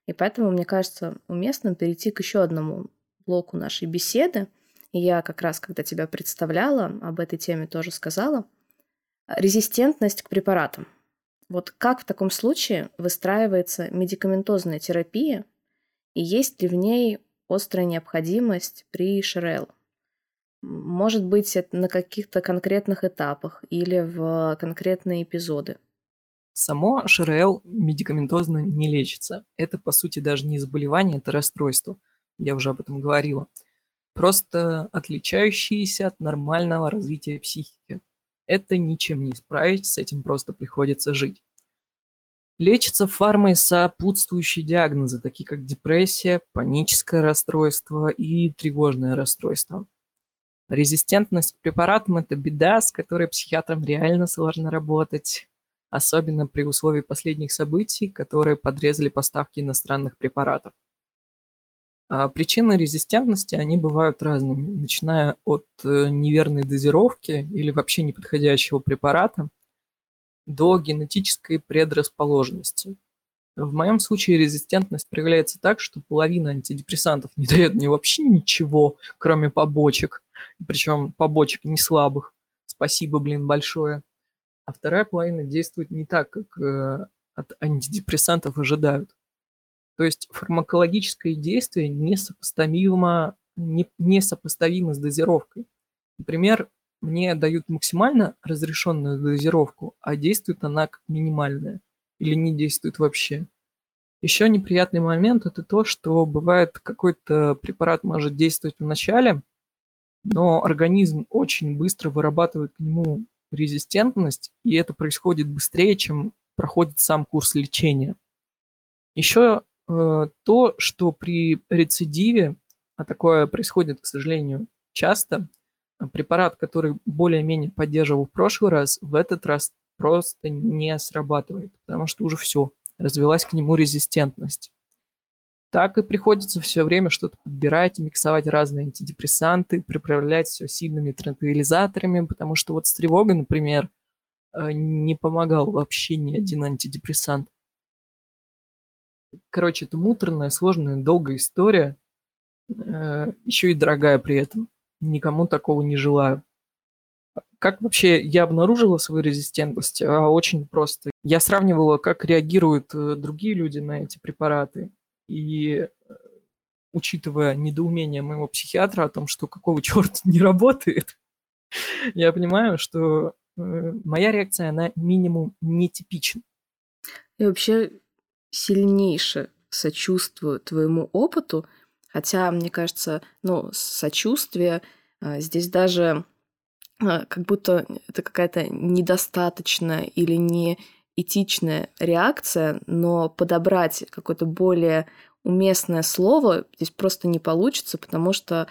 и поэтому, мне кажется, уместным перейти к еще одному блоку нашей беседы. И я как раз, когда тебя представляла, об этой теме тоже сказала. Резистентность к препаратам. Вот как в таком случае выстраивается медикаментозная терапия, и есть ли в ней острая необходимость при ШРЛ? Может быть, это на каких-то конкретных этапах или в конкретные эпизоды. Само ШРЛ медикаментозно не лечится. Это, по сути, даже не заболевание, это расстройство. Я уже об этом говорила. Просто отличающиеся от нормального развития психики. Это ничем не исправить, с этим просто приходится жить. Лечатся фармой сопутствующие диагнозы, такие как депрессия, паническое расстройство и тревожное расстройство. Резистентность к препаратам – это беда, с которой психиатрам реально сложно работать, особенно при условии последних событий, которые подрезали поставки иностранных препаратов. А причины резистентности, они бывают разными, начиная от э, неверной дозировки или вообще неподходящего препарата до генетической предрасположенности. В моем случае резистентность проявляется так, что половина антидепрессантов не дает мне вообще ничего, кроме побочек, причем побочек не слабых. Спасибо, блин, большое. А вторая половина действует не так, как э, от антидепрессантов ожидают. То есть фармакологическое действие несопоставимо, не, несопоставимо с дозировкой. Например, мне дают максимально разрешенную дозировку, а действует она как минимальная или не действует вообще. Еще неприятный момент это то, что бывает какой-то препарат может действовать в начале, но организм очень быстро вырабатывает к нему резистентность, и это происходит быстрее, чем проходит сам курс лечения. Еще э, то, что при рецидиве а такое происходит, к сожалению, часто, препарат, который более-менее поддерживал в прошлый раз, в этот раз просто не срабатывает, потому что уже все, развилась к нему резистентность. Так и приходится все время что-то подбирать, миксовать разные антидепрессанты, приправлять все сильными транквилизаторами, потому что вот с тревогой, например, э, не помогал вообще ни один антидепрессант. Короче, это муторная, сложная, долгая история, э, еще и дорогая при этом. Никому такого не желаю. Как вообще я обнаружила свою резистентность? А, очень просто. Я сравнивала, как реагируют э, другие люди на эти препараты. И э, учитывая недоумение моего психиатра о том, что какого черта не работает, я понимаю, что э, моя реакция, она минимум нетипична. Я вообще сильнейше сочувствую твоему опыту, хотя, мне кажется, ну, сочувствие а, здесь даже как будто это какая-то недостаточная или не этичная реакция, но подобрать какое-то более уместное слово здесь просто не получится, потому что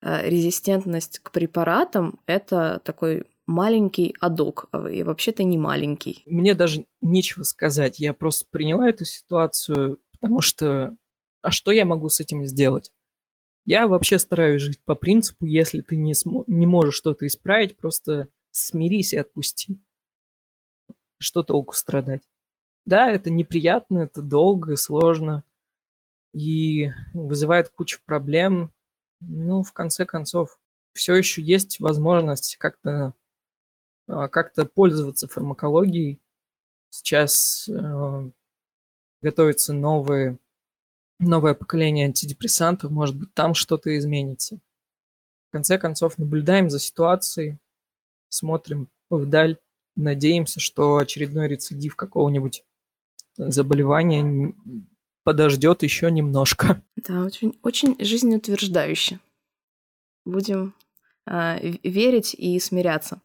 а, резистентность к препаратам – это такой маленький адок, и вообще-то не маленький. Мне даже нечего сказать. Я просто приняла эту ситуацию, потому что а что я могу с этим сделать? Я вообще стараюсь жить по принципу, если ты не, см- не можешь что-то исправить, просто смирись и отпусти. Что толку страдать? Да, это неприятно, это долго, сложно и вызывает кучу проблем. Ну, в конце концов, все еще есть возможность как-то а, как-то пользоваться фармакологией. Сейчас э, готовятся новые новое поколение антидепрессантов, может быть, там что-то изменится. В конце концов, наблюдаем за ситуацией, смотрим вдаль, надеемся, что очередной рецидив какого-нибудь заболевания подождет еще немножко. Да, очень, очень жизнеутверждающе. Будем э, верить и смиряться.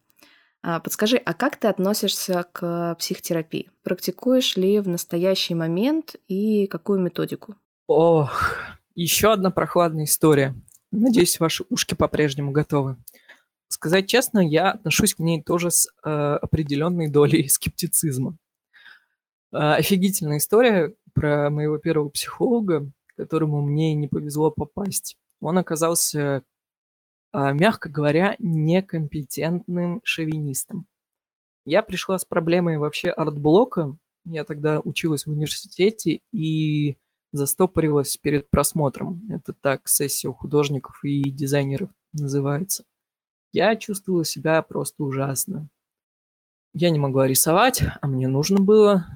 А, подскажи, а как ты относишься к психотерапии? Практикуешь ли в настоящий момент и какую методику? Ох, еще одна прохладная история. Надеюсь, ваши ушки по-прежнему готовы. Сказать честно, я отношусь к ней тоже с э, определенной долей скептицизма. Э, офигительная история про моего первого психолога, которому мне не повезло попасть. Он оказался, э, мягко говоря, некомпетентным шовинистом. Я пришла с проблемой вообще артблока. Я тогда училась в университете, и застопорилась перед просмотром. Это так сессия художников и дизайнеров называется. Я чувствовала себя просто ужасно. Я не могла рисовать, а мне нужно было.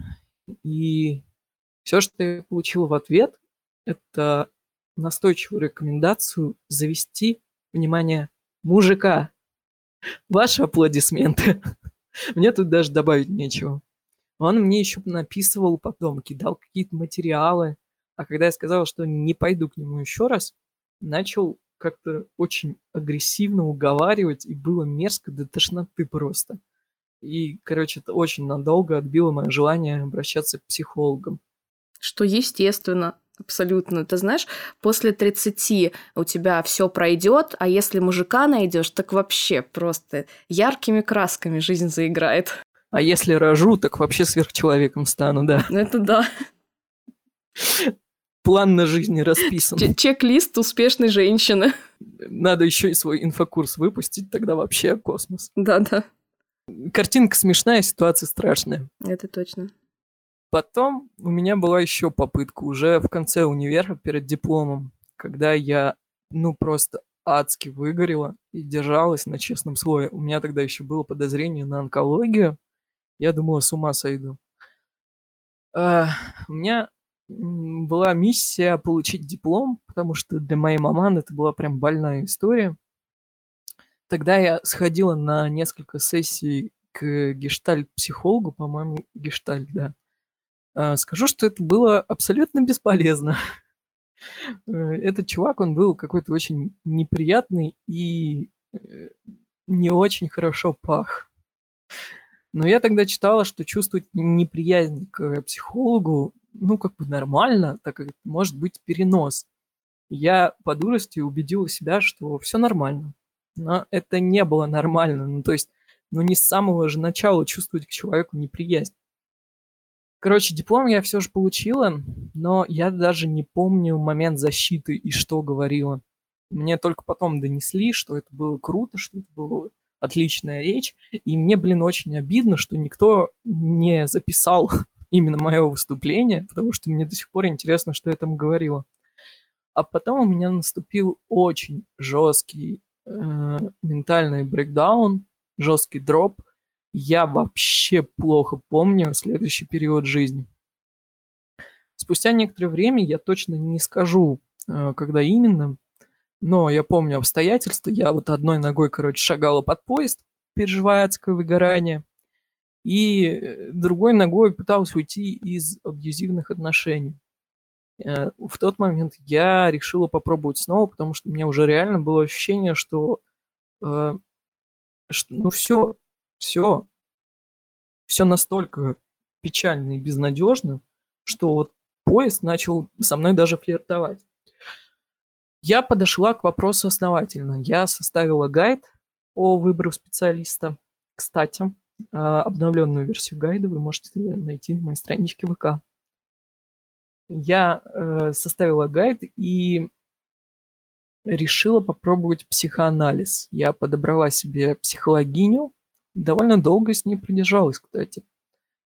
И все, что я получила в ответ, это настойчивую рекомендацию завести, внимание, мужика. Ваши аплодисменты. Мне тут даже добавить нечего. Он мне еще написывал потом, кидал какие-то материалы, а когда я сказал, что не пойду к нему еще раз, начал как-то очень агрессивно уговаривать, и было мерзко до тошноты просто. И, короче, это очень надолго отбило мое желание обращаться к психологам. Что естественно, абсолютно. Ты знаешь, после 30 у тебя все пройдет, а если мужика найдешь, так вообще просто яркими красками жизнь заиграет. А если рожу, так вообще сверхчеловеком стану, да. Это да план на жизнь расписан. Чек-лист успешной женщины. Надо еще и свой инфокурс выпустить, тогда вообще космос. Да-да. Картинка смешная, ситуация страшная. Это точно. Потом у меня была еще попытка уже в конце универа перед дипломом, когда я, ну, просто адски выгорела и держалась на честном слое. У меня тогда еще было подозрение на онкологию. Я думала, с ума сойду. А, у меня была миссия получить диплом, потому что для моей маман это была прям больная история. Тогда я сходила на несколько сессий к гештальт-психологу, по-моему, гештальт, да. А, скажу, что это было абсолютно бесполезно. Э, этот чувак, он был какой-то очень неприятный и э, не очень хорошо пах. Но я тогда читала, что чувствовать неприязнь к психологу ну, как бы нормально, так как может быть перенос. я по дурости убедил себя, что все нормально. Но это не было нормально. Ну, то есть, ну, не с самого же начала чувствовать к человеку неприязнь. Короче, диплом я все же получила, но я даже не помню момент защиты и что говорила. Мне только потом донесли, что это было круто, что это была отличная речь. И мне, блин, очень обидно, что никто не записал именно мое выступление, потому что мне до сих пор интересно, что я там говорила. А потом у меня наступил очень жесткий э, ментальный брейкдаун, жесткий дроп. Я вообще плохо помню следующий период жизни. Спустя некоторое время, я точно не скажу, э, когда именно, но я помню обстоятельства. Я вот одной ногой, короче, шагала под поезд, переживая адское выгорание, и э, другой ногой пыталась уйти из абьюзивных отношений. Э, в тот момент я решила попробовать снова, потому что у меня уже реально было ощущение, что, э, что ну все, все, все настолько печально и безнадежно, что вот поезд начал со мной даже флиртовать. Я подошла к вопросу основательно. Я составила гайд по выбору специалиста. Кстати, э, обновленную версию гайда вы можете найти на моей страничке ВК я э, составила гайд и решила попробовать психоанализ. Я подобрала себе психологиню, довольно долго с ней продержалась, кстати,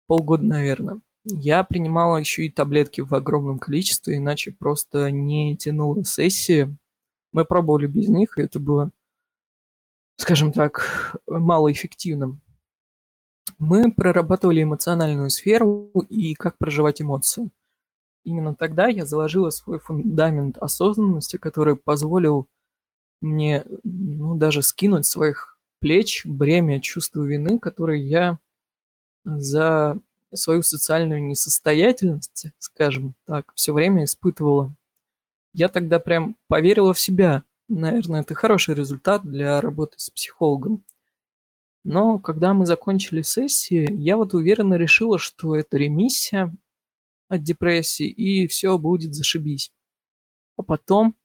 полгода, наверное. Я принимала еще и таблетки в огромном количестве, иначе просто не тянула сессии. Мы пробовали без них, и это было, скажем так, малоэффективным. Мы прорабатывали эмоциональную сферу и как проживать эмоции именно тогда я заложила свой фундамент осознанности, который позволил мне ну, даже скинуть своих плеч бремя чувства вины, которое я за свою социальную несостоятельность, скажем так, все время испытывала. Я тогда прям поверила в себя. Наверное, это хороший результат для работы с психологом. Но когда мы закончили сессии, я вот уверенно решила, что это ремиссия, от депрессии, и все будет зашибись. А потом,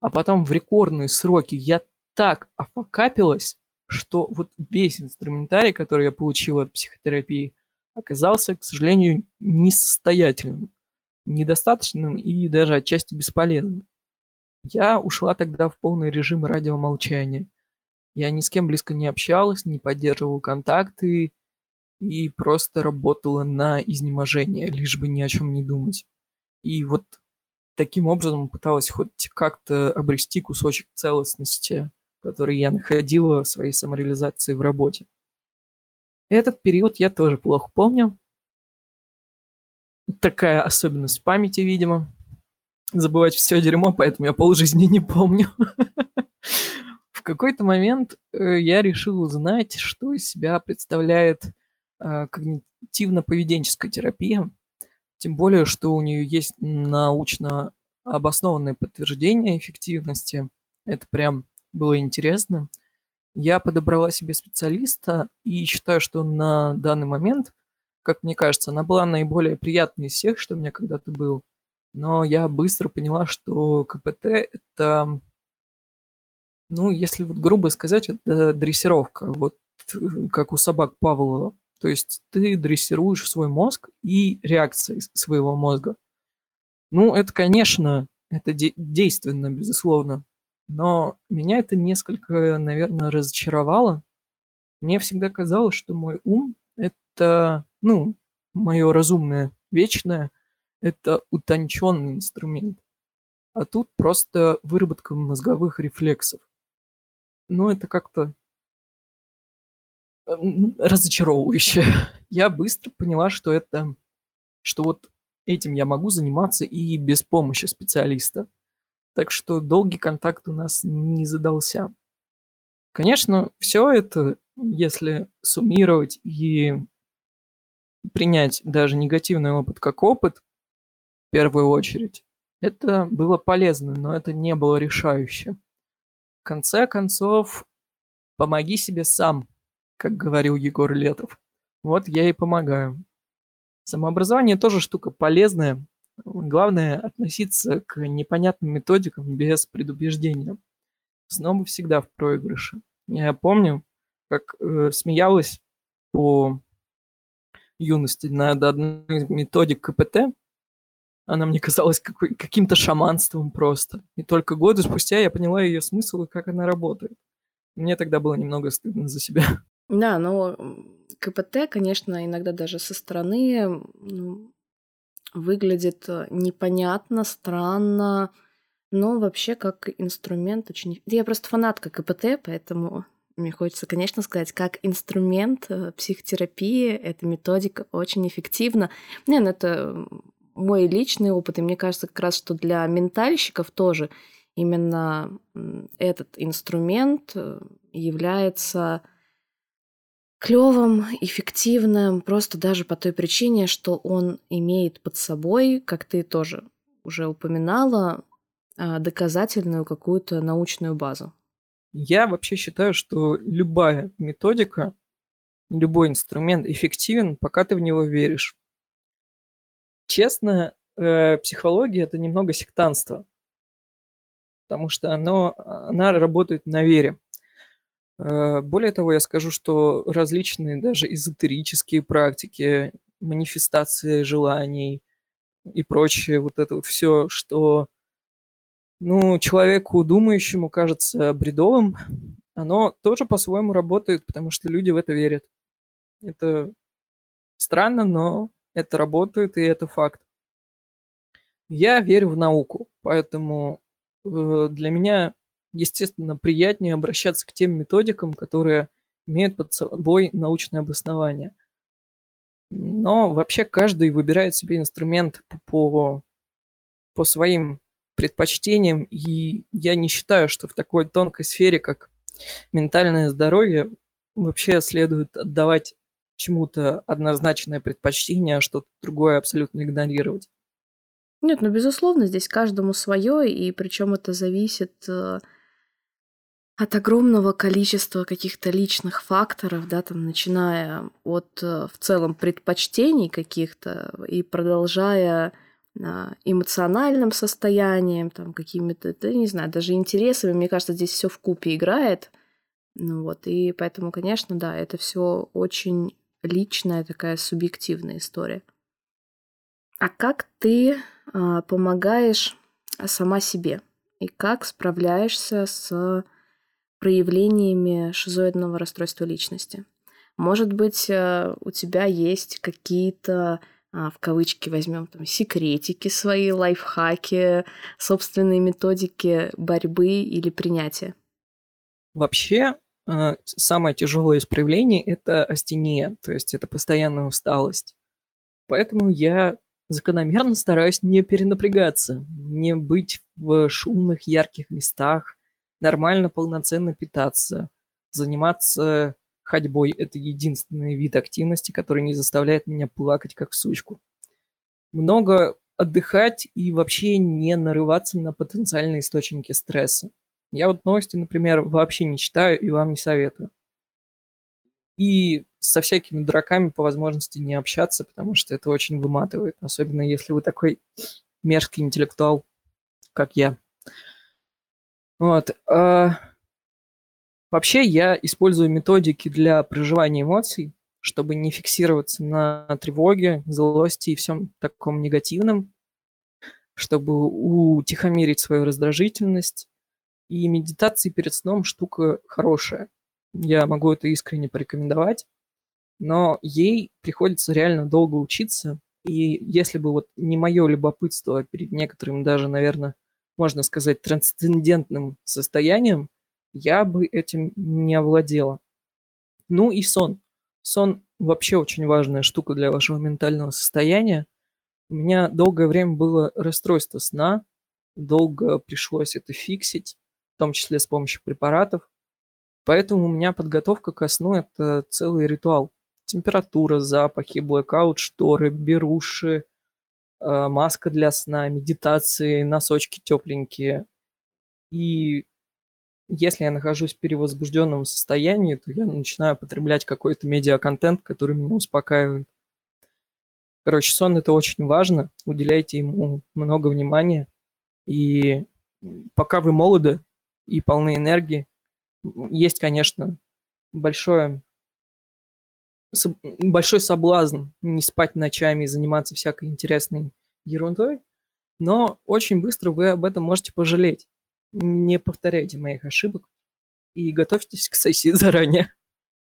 а потом в рекордные сроки я так офакапилась, что вот весь инструментарий, который я получила от психотерапии, оказался, к сожалению, несостоятельным, недостаточным и даже отчасти бесполезным. Я ушла тогда в полный режим радиомолчания. Я ни с кем близко не общалась, не поддерживала контакты, и просто работала на изнеможение, лишь бы ни о чем не думать. И вот таким образом пыталась хоть как-то обрести кусочек целостности, который я находила в своей самореализации в работе. Этот период я тоже плохо помню. Такая особенность памяти, видимо. Забывать все дерьмо, поэтому я полжизни не помню. Какой-то момент э, я решил узнать, что из себя представляет Э, когнитивно-поведенческая терапия, тем более, что у нее есть научно обоснованное подтверждение эффективности. Это прям было интересно. Я подобрала себе специалиста и считаю, что на данный момент, как мне кажется, она была наиболее приятной из всех, что у меня когда-то был. Но я быстро поняла, что КПТ – это, ну, если вот грубо сказать, это дрессировка. Вот э, как у собак Павлова то есть ты дрессируешь свой мозг и реакции своего мозга. Ну, это, конечно, это де- действенно, безусловно. Но меня это несколько, наверное, разочаровало. Мне всегда казалось, что мой ум – это, ну, мое разумное, вечное, это утонченный инструмент. А тут просто выработка мозговых рефлексов. Ну, это как-то разочаровывающе. Я быстро поняла, что это, что вот этим я могу заниматься и без помощи специалиста. Так что долгий контакт у нас не задался. Конечно, все это, если суммировать и принять даже негативный опыт как опыт, в первую очередь, это было полезно, но это не было решающе. Конце концов, помоги себе сам – как говорил Егор Летов. Вот я и помогаю. Самообразование тоже штука полезная, Главное относиться к непонятным методикам без предубеждения. Снова всегда в проигрыше. Я помню, как э, смеялась по юности над одной из методик КПТ. Она мне казалась каким-то шаманством просто. И только годы спустя я поняла ее смысл и как она работает. Мне тогда было немного стыдно за себя. Да, но КПТ, конечно, иногда даже со стороны ну, выглядит э, непонятно, странно, но вообще как инструмент очень... Я просто фанатка КПТ, поэтому мне хочется, конечно, сказать, как инструмент э, психотерапии эта методика очень эффективна. Не, ну это мой личный опыт, и мне кажется как раз, что для ментальщиков тоже именно этот инструмент э, является клевым, эффективным, просто даже по той причине, что он имеет под собой, как ты тоже уже упоминала, а, доказательную какую-то научную базу. Я вообще считаю, что любая методика, любой инструмент эффективен, пока ты в него веришь. Честно, э, психология это немного сектанство, потому что оно, она работает на вере. Э, более того, я скажу, что различные даже эзотерические практики, манифестации желаний и прочее, вот это вот все, что ну, человеку думающему кажется бредовым, оно тоже по-своему работает, потому что люди в это верят. Это странно, но это работает, и это факт. Я верю в науку, поэтому э, для меня естественно, приятнее обращаться к тем методикам, которые имеют под собой научное обоснование. Но вообще каждый выбирает себе инструмент по, по своим предпочтениям, и я не считаю, что в такой тонкой сфере, как ментальное здоровье, вообще следует отдавать чему-то однозначное предпочтение, а что-то другое абсолютно игнорировать. Нет, ну безусловно, здесь каждому свое, и причем это зависит э, от огромного количества каких-то личных факторов, да, там, начиная от э, в целом предпочтений каких-то и продолжая а, эмоциональным состоянием, там, какими-то, да, не знаю, даже интересами. Мне кажется, здесь все в купе играет. Ну вот, и поэтому, конечно, да, это все очень личная такая субъективная история. А как ты а, помогаешь сама себе? И как справляешься с проявлениями шизоидного расстройства личности. Может быть, э, у тебя есть какие-то а, в кавычки возьмем там секретики свои, лайфхаки, собственные методики борьбы или принятия? Вообще, э, самое тяжелое из проявлений – это астения, то есть это постоянная усталость. Поэтому я закономерно стараюсь не перенапрягаться, не быть в шумных, ярких местах, нормально, полноценно питаться, заниматься ходьбой. Это единственный вид активности, который не заставляет меня плакать, как сучку. Много отдыхать и вообще не нарываться на потенциальные источники стресса. Я вот новости, например, вообще не читаю и вам не советую. И со всякими дураками по возможности не общаться, потому что это очень выматывает, особенно если вы такой мерзкий интеллектуал, как я. Вот. А... Вообще я использую методики для проживания эмоций, чтобы не фиксироваться на тревоге, злости и всем таком негативном, чтобы утихомирить свою раздражительность. И медитации перед сном штука хорошая. Я могу это искренне порекомендовать, но ей приходится реально долго учиться. И если бы вот не мое любопытство перед некоторым даже, наверное, можно сказать, трансцендентным состоянием, я бы этим не овладела. Ну и сон. Сон вообще очень важная штука для вашего ментального состояния. У меня долгое время было расстройство сна, долго пришлось это фиксить, в том числе с помощью препаратов. Поэтому у меня подготовка ко сну – это целый ритуал. Температура, запахи, блэкаут, шторы, беруши – Э, маска для сна, медитации, носочки тепленькие. И если я нахожусь в перевозбужденном состоянии, то я начинаю потреблять какой-то медиаконтент, который меня успокаивает. Короче, сон это очень важно, уделяйте ему много внимания. И пока вы молоды и полны энергии, есть, конечно, большое, большой соблазн не спать ночами и заниматься всякой интересной ерундой, но очень быстро вы об этом можете пожалеть. Не повторяйте моих ошибок и готовьтесь к сессии заранее.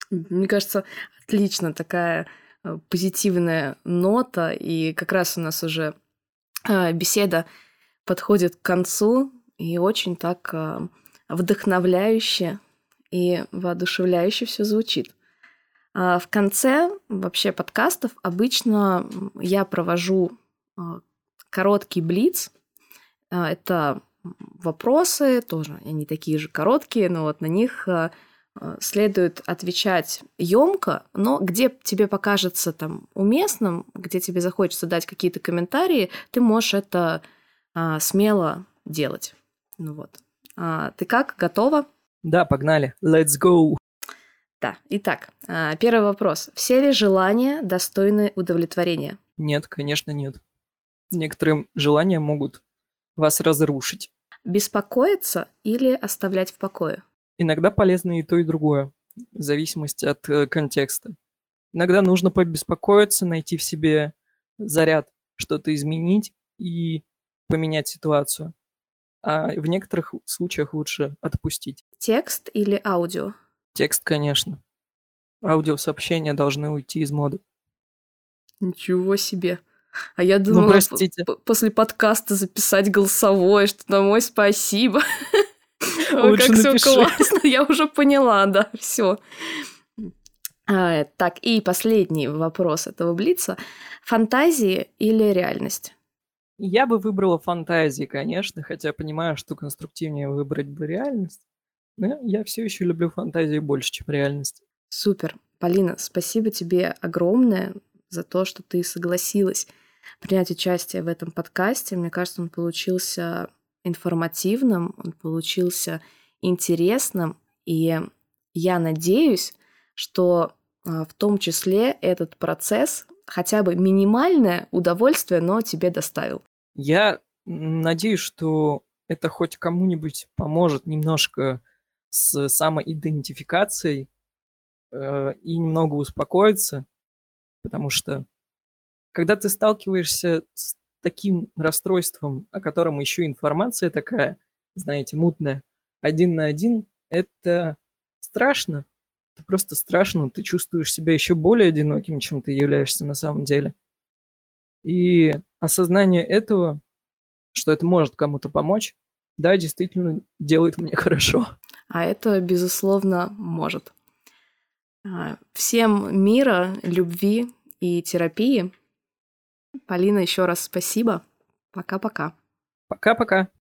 Мне кажется, отлично такая э, позитивная нота, и как раз у нас уже э, беседа подходит к концу, и очень так э, вдохновляюще и воодушевляюще все звучит. А в конце вообще подкастов обычно я провожу короткий блиц. Это вопросы, тоже они такие же короткие, но вот на них следует отвечать емко, но где тебе покажется там уместным, где тебе захочется дать какие-то комментарии, ты можешь это а, смело делать. Ну вот. А, ты как? Готова? Да, погнали. Let's go. Да. Итак, а, первый вопрос. Все ли желания достойны удовлетворения? Нет, конечно, нет. Некоторые желания могут вас разрушить. Беспокоиться или оставлять в покое? Иногда полезно и то, и другое, в зависимости от э, контекста. Иногда нужно побеспокоиться, найти в себе заряд, что-то изменить и поменять ситуацию. А в некоторых случаях лучше отпустить. Текст или аудио? Текст, конечно. Аудиосообщения должны уйти из моды. Ничего себе. А я ну, думала, ну, простите. после подкаста записать голосовое, что на мой спасибо. Лучше как все классно, я уже поняла, да, все. А, так, и последний вопрос этого блица. Фантазии или реальность? Я бы выбрала фантазии, конечно, хотя понимаю, что конструктивнее выбрать бы реальность. Но я все еще люблю фантазии больше, чем реальность. Супер. Полина, спасибо тебе огромное за то, что ты согласилась принять участие в этом подкасте. Мне кажется, он получился информативным, он получился интересным, и я надеюсь, что а, в том числе этот процесс хотя бы минимальное удовольствие, но тебе доставил. Я надеюсь, что это хоть кому-нибудь поможет немножко с самоидентификацией э, и немного успокоиться, потому что когда ты сталкиваешься с таким расстройством, о котором еще информация такая, знаете, мутная, один на один, это страшно. Это просто страшно. Ты чувствуешь себя еще более одиноким, чем ты являешься на самом деле. И осознание этого, что это может кому-то помочь, да, действительно делает мне хорошо. А это, безусловно, может. А, всем мира, любви и терапии – Полина, еще раз спасибо. Пока-пока. Пока-пока.